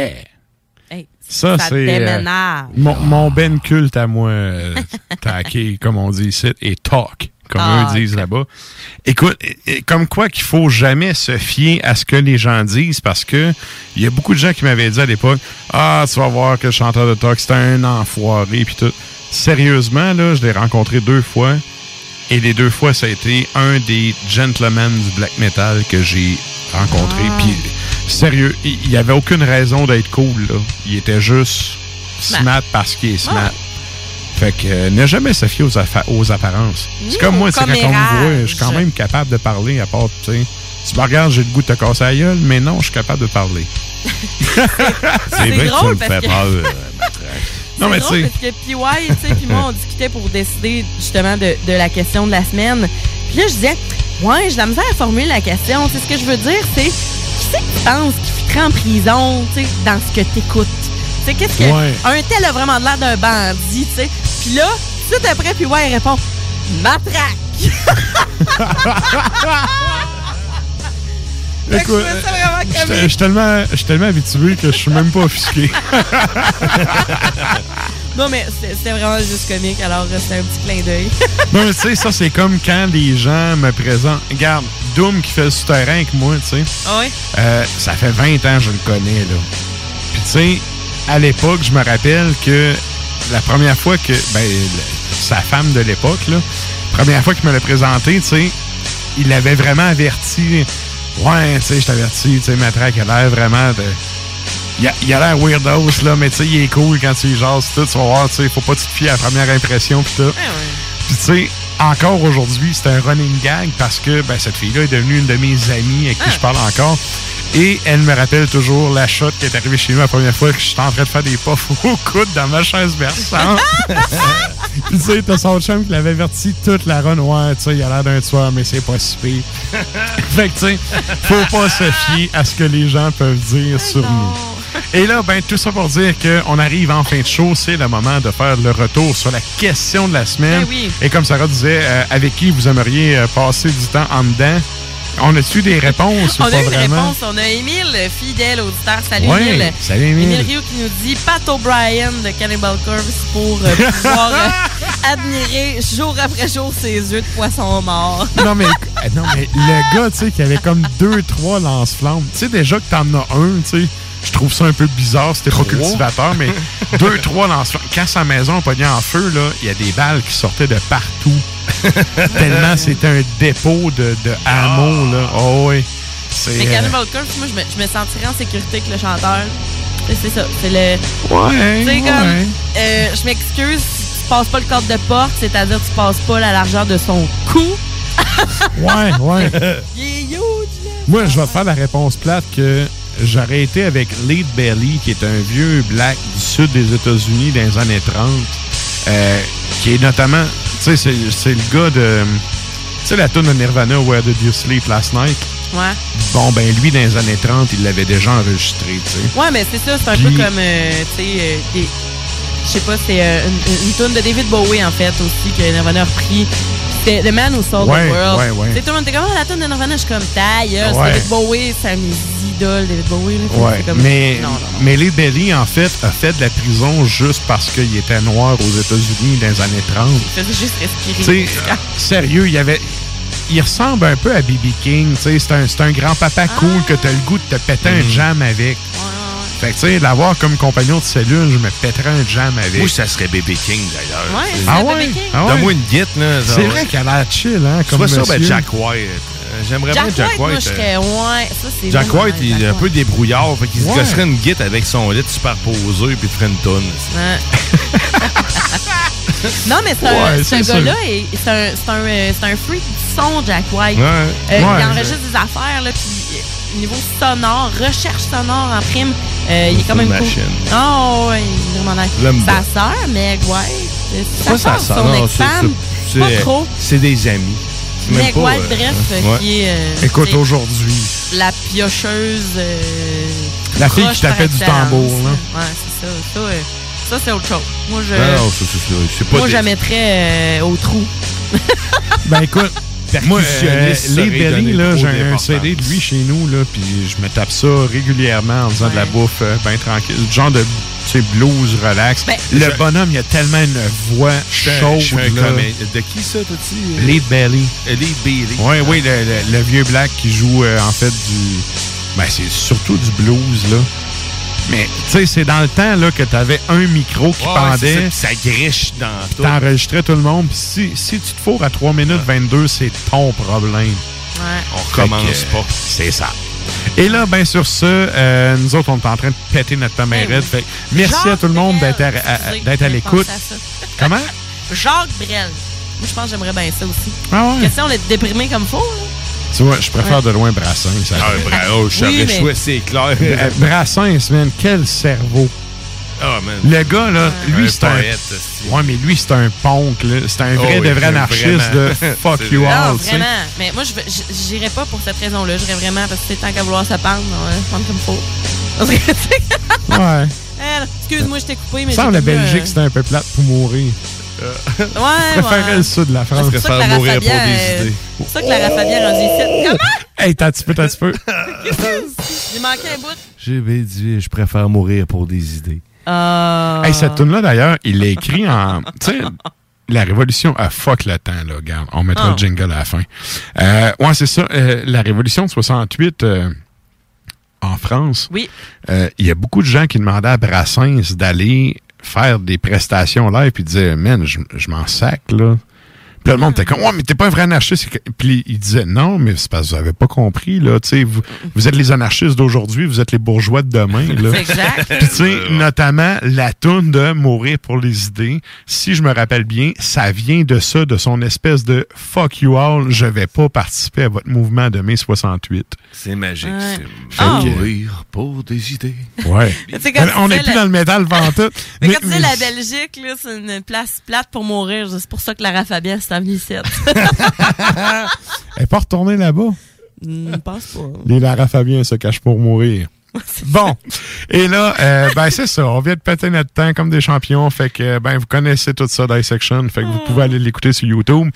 Yeah! Hey, Ça, ça c'est. euh, mon, mon ben culte à moi, euh, taqué, [laughs] comme on dit ici, et talk, comme Talk. eux disent là-bas. Écoute, et- et comme quoi qu'il faut jamais se fier à ce que les gens disent parce que il y a beaucoup de gens qui m'avaient dit à l'époque Ah, tu vas voir que le chanteur de talk, c'est un enfoiré, puis tout. Sérieusement, là, je l'ai rencontré deux fois. Et les deux fois, ça a été un des gentlemen du black metal que j'ai rencontré. Ah. Puis, sérieux, il il y avait aucune raison d'être cool. Là. Il était juste Smart. parce qu'il est smart. Ouais. Fait que euh, ne jamais se fier aux, aux apparences. C'est comme moi, quand on me voit, je suis quand même capable de parler à part, tu sais. Tu me regardes, j'ai le goût de te casser la gueule, mais non, je suis capable de parler. [laughs] C'est vrai que ça drôle me fait parce que- peur, [laughs] euh, Non, mais C'est drôle tu sais. parce que PY, tu sais, puis moi, on discutait pour décider justement de, de la question de la semaine. Puis là, je disais, ouais, j'ai la misère à formuler la question. Tu sais, ce que je veux dire, c'est qui c'est que tu penses qui fitterait en prison, tu sais, dans ce que t'écoutes? Tu sais, qu'est-ce que. Ouais. Un tel a vraiment l'air d'un bandit, tu sais? Puis là, tout après, PY il répond, matraque! [laughs] Je Écoute, suis- tellement, habitué que je suis même pas offusqué. [laughs] Non, mais c'était vraiment juste comique, alors c'était un petit clin d'œil. [laughs] non, mais tu sais, ça, c'est comme quand les gens me présentent. Regarde, Doom qui fait le souterrain avec moi, tu sais. Ah ouais? Euh, ça fait 20 ans que je le connais, là. Puis, tu sais, à l'époque, je me rappelle que la première fois que. Ben, le- sa femme de l'époque, là, première fois qu'il me l'a présenté, tu sais, il l'avait vraiment averti. Ouais, tu sais, je t'avertis, tu sais, Matraque a l'air vraiment de. Il a, il a l'air weirdos, là, mais tu sais, il est cool quand tu y jases, tout. Tu vas voir, tu sais, faut pas te fier à la première impression, pis tout. Puis tu sais, encore aujourd'hui, c'est un running gag parce que ben, cette fille-là est devenue une de mes amies avec qui je parle encore. Et elle me rappelle toujours la shot qui est arrivée chez nous la première fois que j'étais en train de faire des puffs [laughs] au coude dans ma chaise berçante. [laughs] Tu sais, t'as son chum qui l'avait averti toute la run. Ouais, tu sais, il a l'air d'un tueur, mais c'est pas si pire. [laughs] fait que tu sais, faut pas se fier à ce que les gens peuvent dire sur nous. Et là, ben, tout ça pour dire qu'on arrive en fin de show, c'est le moment de faire le retour sur la question de la semaine. Ben oui. Et comme Sarah disait, euh, avec qui vous aimeriez euh, passer du temps en dedans? On a-tu des réponses ou On pas a eu une vraiment? réponse. On a Émile, fidèle auditeur. Salut Ouais, Émile. salut, Émile. Rio qui nous dit Pat O'Brien de Cannibal Corpse pour euh, pouvoir euh, [laughs] admirer jour après jour ses yeux de poisson mort. non, mais, [laughs] euh, non, mais le gars, tu sais, qui avait comme deux, trois lance-flammes. Tu sais, déjà que t'en as un, tu sais, je trouve ça un peu bizarre, c'était pas cultivateur, mais [laughs] deux, trois lance-flammes. Quand sa maison a pogné en feu, là, il y a des balles qui sortaient de partout. [laughs] Tellement c'était un dépôt de, de hameaux, là. Oh, oui. C'est. Mais euh, Cannibal Corpse, moi, je me, je me sentirais en sécurité avec le chanteur. C'est ça. C'est le. Ouais, Tu sais, ouais. comme. euh, je m'excuse si tu passes pas le code de porte, c'est-à-dire tu passes pas la largeur de son cou. Ouais, ouais. [laughs] Il est huge, là. Moi, je vais te faire la réponse plate que j'aurais été avec Lead Belly, qui est un vieux black du sud des États-Unis dans les années 30, euh, qui est notamment, tu sais, c'est, le gars de, tu sais, la tune de Nirvana, Where Did You Sleep Last Night? Ouais. Bon, ben lui, dans les années 30, il l'avait déjà enregistré, tu sais. Ouais, mais c'est ça, c'est un Puis- peu comme, euh, tu sais, euh, des- je sais pas, c'est euh, une, une tune de David Bowie, en fait, aussi, que Nirvana a repris. C'était The Man Who Sold Ouais, the World. ouais, ouais. Tu tout le monde était comme, Ah, la tune de Nirvana, je suis comme, taille, c'est Ouais. David Bowie, c'est mes idoles, David Bowie. là. Ouais, comme- mais, Non, non, non. mais Lead Belly, en fait, a fait de la prison juste parce qu'il était noir aux États-Unis dans les années 30. Il faisait juste Tu respirer. sais, sérieux, il y avait. Il ressemble un peu à B.B. King. tu sais, C'est un, c'est un grand-papa cool que t'as le goût de te péter un jam avec. Fait que, tu sais, l'avoir comme compagnon de cellule, je me pèterais un jam avec. Moi, ça serait Bébé King, d'ailleurs. Ouais, C'est- Ah ouais? Ah ouais? Donne-moi une guite, là. C'est vrai qu'elle a l'air chill, hein, comme vois ça, ben. Jack White. Euh, J'aimerais bien Jack White, moi, White. je euh, serais, ouais, ça, c'est Jack White, il est un peu débrouillard. Fait qu'il se Ouais. gosserait une guite avec son lit superposé puis il ferait une tonne. Ouais. [laughs] non, mais c'est un- Ouais, ce c'est ça. gars-là, c'est un, c'est un, euh, c'est un freak du son, Jack White. Ouais. Euh, Ouais, il enregistre des affaires, là, puis niveau sonore, recherche sonore en prime, euh, il est quand même cool. machine. Oh, ouais, il est vraiment nice. Sa sœur, Meg White, C'est sa pas sa sœur, son ex-femme, c'est- pas trop. C'est des amis. Meg pas, White, euh, bref, euh, ouais. qui est euh, Écoute, aujourd'hui. la piocheuse. euh, La fille qui tapait du tambour, là. Ouais, c'est ça. Ça, euh, ça, c'est autre chose. Moi, je, Non, non, c'est- pas moi, je la mettrais euh, au trou. Ben écoute, Moi, euh, les Berry, là, j'ai un. CD de lui chez nous, là, puis je me tape ça régulièrement en faisant de la bouffe euh, ben tranquille. Le genre de tu sais, blues relax. Ben, le je- bonhomme, il a tellement une voix chaude. je là. De qui ça, t'as dit? Les Belly. Les Bailey. Oui, oui, le, le- le vieux black qui joue euh, en fait du. Ben, c'est surtout du blues, là. Mais, tu sais, c'est dans le temps là, que tu avais un micro qui Ouais, pendait. ça, griche dans tout. T'enregistrais tout le monde. Puis si, si tu te fourres à 3 minutes 22, c'est ton problème. On Fait recommence que, pas. C'est ça. Et là, ben sur ce, euh, nous autres, on est en train de péter notre Eh raide. Fait que merci Jacques à tout le monde d'être à, à- à l'écoute. Comment? Jacques Brel. Moi, je pense que j'aimerais bien ça aussi. Ah ouais? Question d'être déprimé comme faux, là. Tu vois, je préfère de loin Brassens. Ça Ah, bravo, je Oui, savais mais- choix, c'est clair. Euh, Brassens, man, quel cerveau. Ah, man. Le gars, là, lui, c'est un. Ouais, mais lui, c'est un punk, là. C'est un Oh vrai oui, de vrai anarchiste vraiment- de [laughs] fuck you vrai. all, Non, vraiment. Mais moi, je j'irais pas pour cette raison-là. J'irais vraiment parce que tant qu'à vouloir se pendre, on va se prendre comme faux. Parce que, tu sais, Ouais. [laughs] eh, Excuse-moi, je t'ai coupé, mais. Ça, la Belgique, c'était un peu plate pour mourir. Ouais, [laughs] Je préférais ouais. le sud de la France. C'est pour ça que Lara Fabian, euh, C'est pour ça que Lara Fabian rendu ici. Comment? Hey, t'as un petit peu, t'as un petit peu. [laughs] Il manquait un bout. J'ai dit, je préfère mourir pour des idées. Ah. Hey, cette tune là d'ailleurs, il l'a écrit en. Tu sais, la révolution a fuck le temps, là. Regarde, on mettra Ah. le jingle à la fin. Euh, ouais, c'est ça. euh, la révolution de 68 euh, en France. Oui. euh, Il y a beaucoup de gens qui demandaient à Brassens d'aller faire des prestations live puis disaient, man, je, je m'en sac, là. Puis le monde était comme, ouais, mais t'es pas un vrai anarchiste. Puis il disait, non, mais c'est parce que vous avez pas compris, là. Tu sais, vous, vous êtes les anarchistes d'aujourd'hui, vous êtes les bourgeois de demain, là. C'est exact. Puis tu sais, notamment la toune de Mourir pour les idées, si je me rappelle bien, ça vient de ça, de son espèce de fuck you all, je vais pas participer à votre mouvement de mai 68. C'est magique. Ouais. c'est- Ah. Mourir pour des idées. Ouais. [laughs] On n'est plus la- dans le métal pantoute. Mais quand tu dis la Belgique, là, c'est une place plate pour mourir. C'est pour ça que Lara Fabian ici. [laughs] Elle est pas retournée là-bas? Je pense pas. Les Lara Fabien se cachent pour mourir. [laughs] Bon. Et là, euh, ben c'est ça. On vient de péter notre temps comme des champions. Fait que, ben, vous connaissez tout ça, Dissection. Fait que vous pouvez aller l'écouter sur YouTube.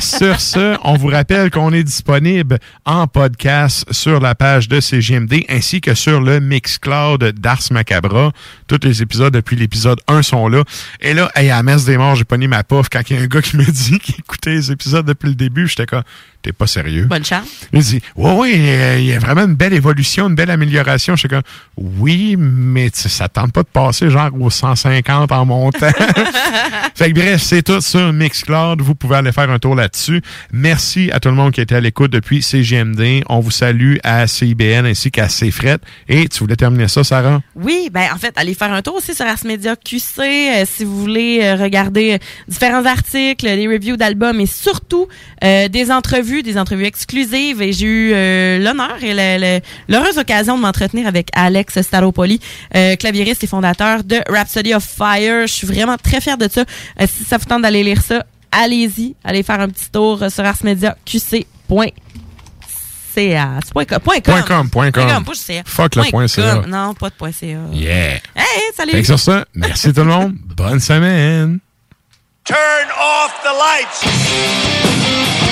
sur ce, on vous rappelle qu'on est disponible en podcast sur la page de CGMD ainsi que sur le Mixcloud d'Ars Macabra. Tous les épisodes depuis l'épisode 1 sont là. Et là, hey, à la messe des morts, j'ai pogné ma pof quand il y a un gars qui me dit qu'il écoutait les épisodes depuis le début. J'étais comme, t'es pas sérieux? Bonne chance. Il dit, ouais, ouais, euh, il y a vraiment une belle évolution, une belle amélioration. Je suis comme, oui, mais ça tente pas de passer genre aux 150 en montant. [laughs] fait que bref, c'est tout sur Mixcloud. Vous pouvez aller faire un tour là-dessus. Merci à tout le monde qui était à l'écoute depuis CGMD. On vous salue à CIBN ainsi qu'à CFRET. Et tu voulais terminer ça, Sarah? Oui, ben en fait, allez faire un tour aussi sur Ars Media QC euh, si vous voulez euh, regarder euh, différents articles, les reviews d'albums et surtout euh, des entrevues, des entrevues exclusives. Et j'ai eu euh, l'honneur et l'heureuse occasion de m'entretenir avec Alex Staropoli, euh, claviériste et fondateur de Rhapsody of Fire. Je suis vraiment très fière de ça. Euh, si ça vous tente d'aller lire ça, allez-y, allez faire un petit tour sur arsmediaqc.ca. C'est point com. Point com. Point com, point com. Point com, pas juste CA. Fuck le Point point CA. com. Non, pas de point CA. Yeah. Hey, salut. Fait que sur ça, merci tout le monde. Bonne semaine. Turn off the lights.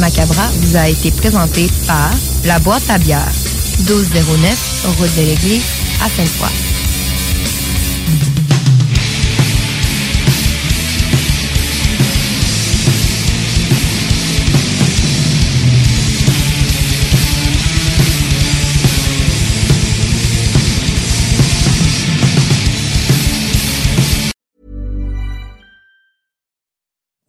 Macabra vous a été présenté par La Boîte à bière, 1209, route de l'église, à Sainte-Foy.